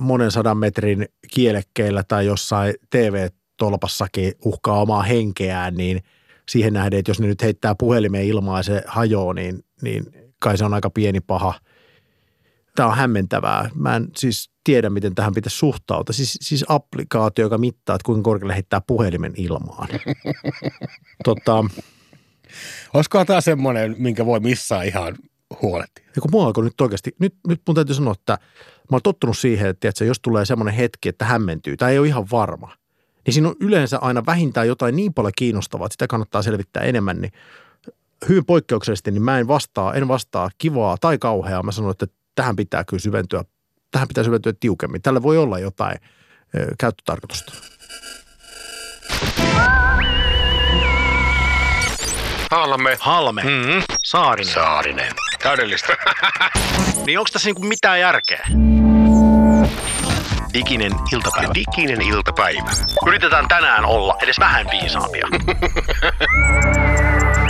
monen sadan metrin kielekkeillä tai jossain TV-tolpassakin uhkaa omaa henkeään, niin siihen nähden, että jos ne nyt heittää puhelimeen ilmaa ja se hajoaa, niin, niin kai se on aika pieni paha. Tämä on hämmentävää. Mä en siis tiedä, miten tähän pitäisi suhtautua. Siis, siis applikaatio, joka mittaa, että kuinka korkealle heittää puhelimen ilmaan. <laughs> tota, Olisiko tämä semmoinen, minkä voi missään ihan huolehtia? Ja kun mua alkoi nyt oikeasti, nyt, nyt mun täytyy sanoa, että mä oon tottunut siihen, että, että jos tulee semmoinen hetki, että hämmentyy tai ei ole ihan varma, niin siinä on yleensä aina vähintään jotain niin paljon kiinnostavaa, että sitä kannattaa selvittää enemmän, niin hyvin poikkeuksellisesti, niin mä en vastaa, en vastaa kivaa tai kauheaa. Mä sanon, että tähän pitää kyllä syventyä tähän pitäisi syventyä tiukemmin. Tällä voi olla jotain ö, käyttötarkoitusta. Halme. Halme. Mm-hmm. Saarinen. Saarinen. Täydellistä. <laughs> Niin onko tässä niinku mitään järkeä? Diginen iltapäivä. Diginen iltapäivä. Yritetään tänään olla edes vähän viisaampia. <laughs>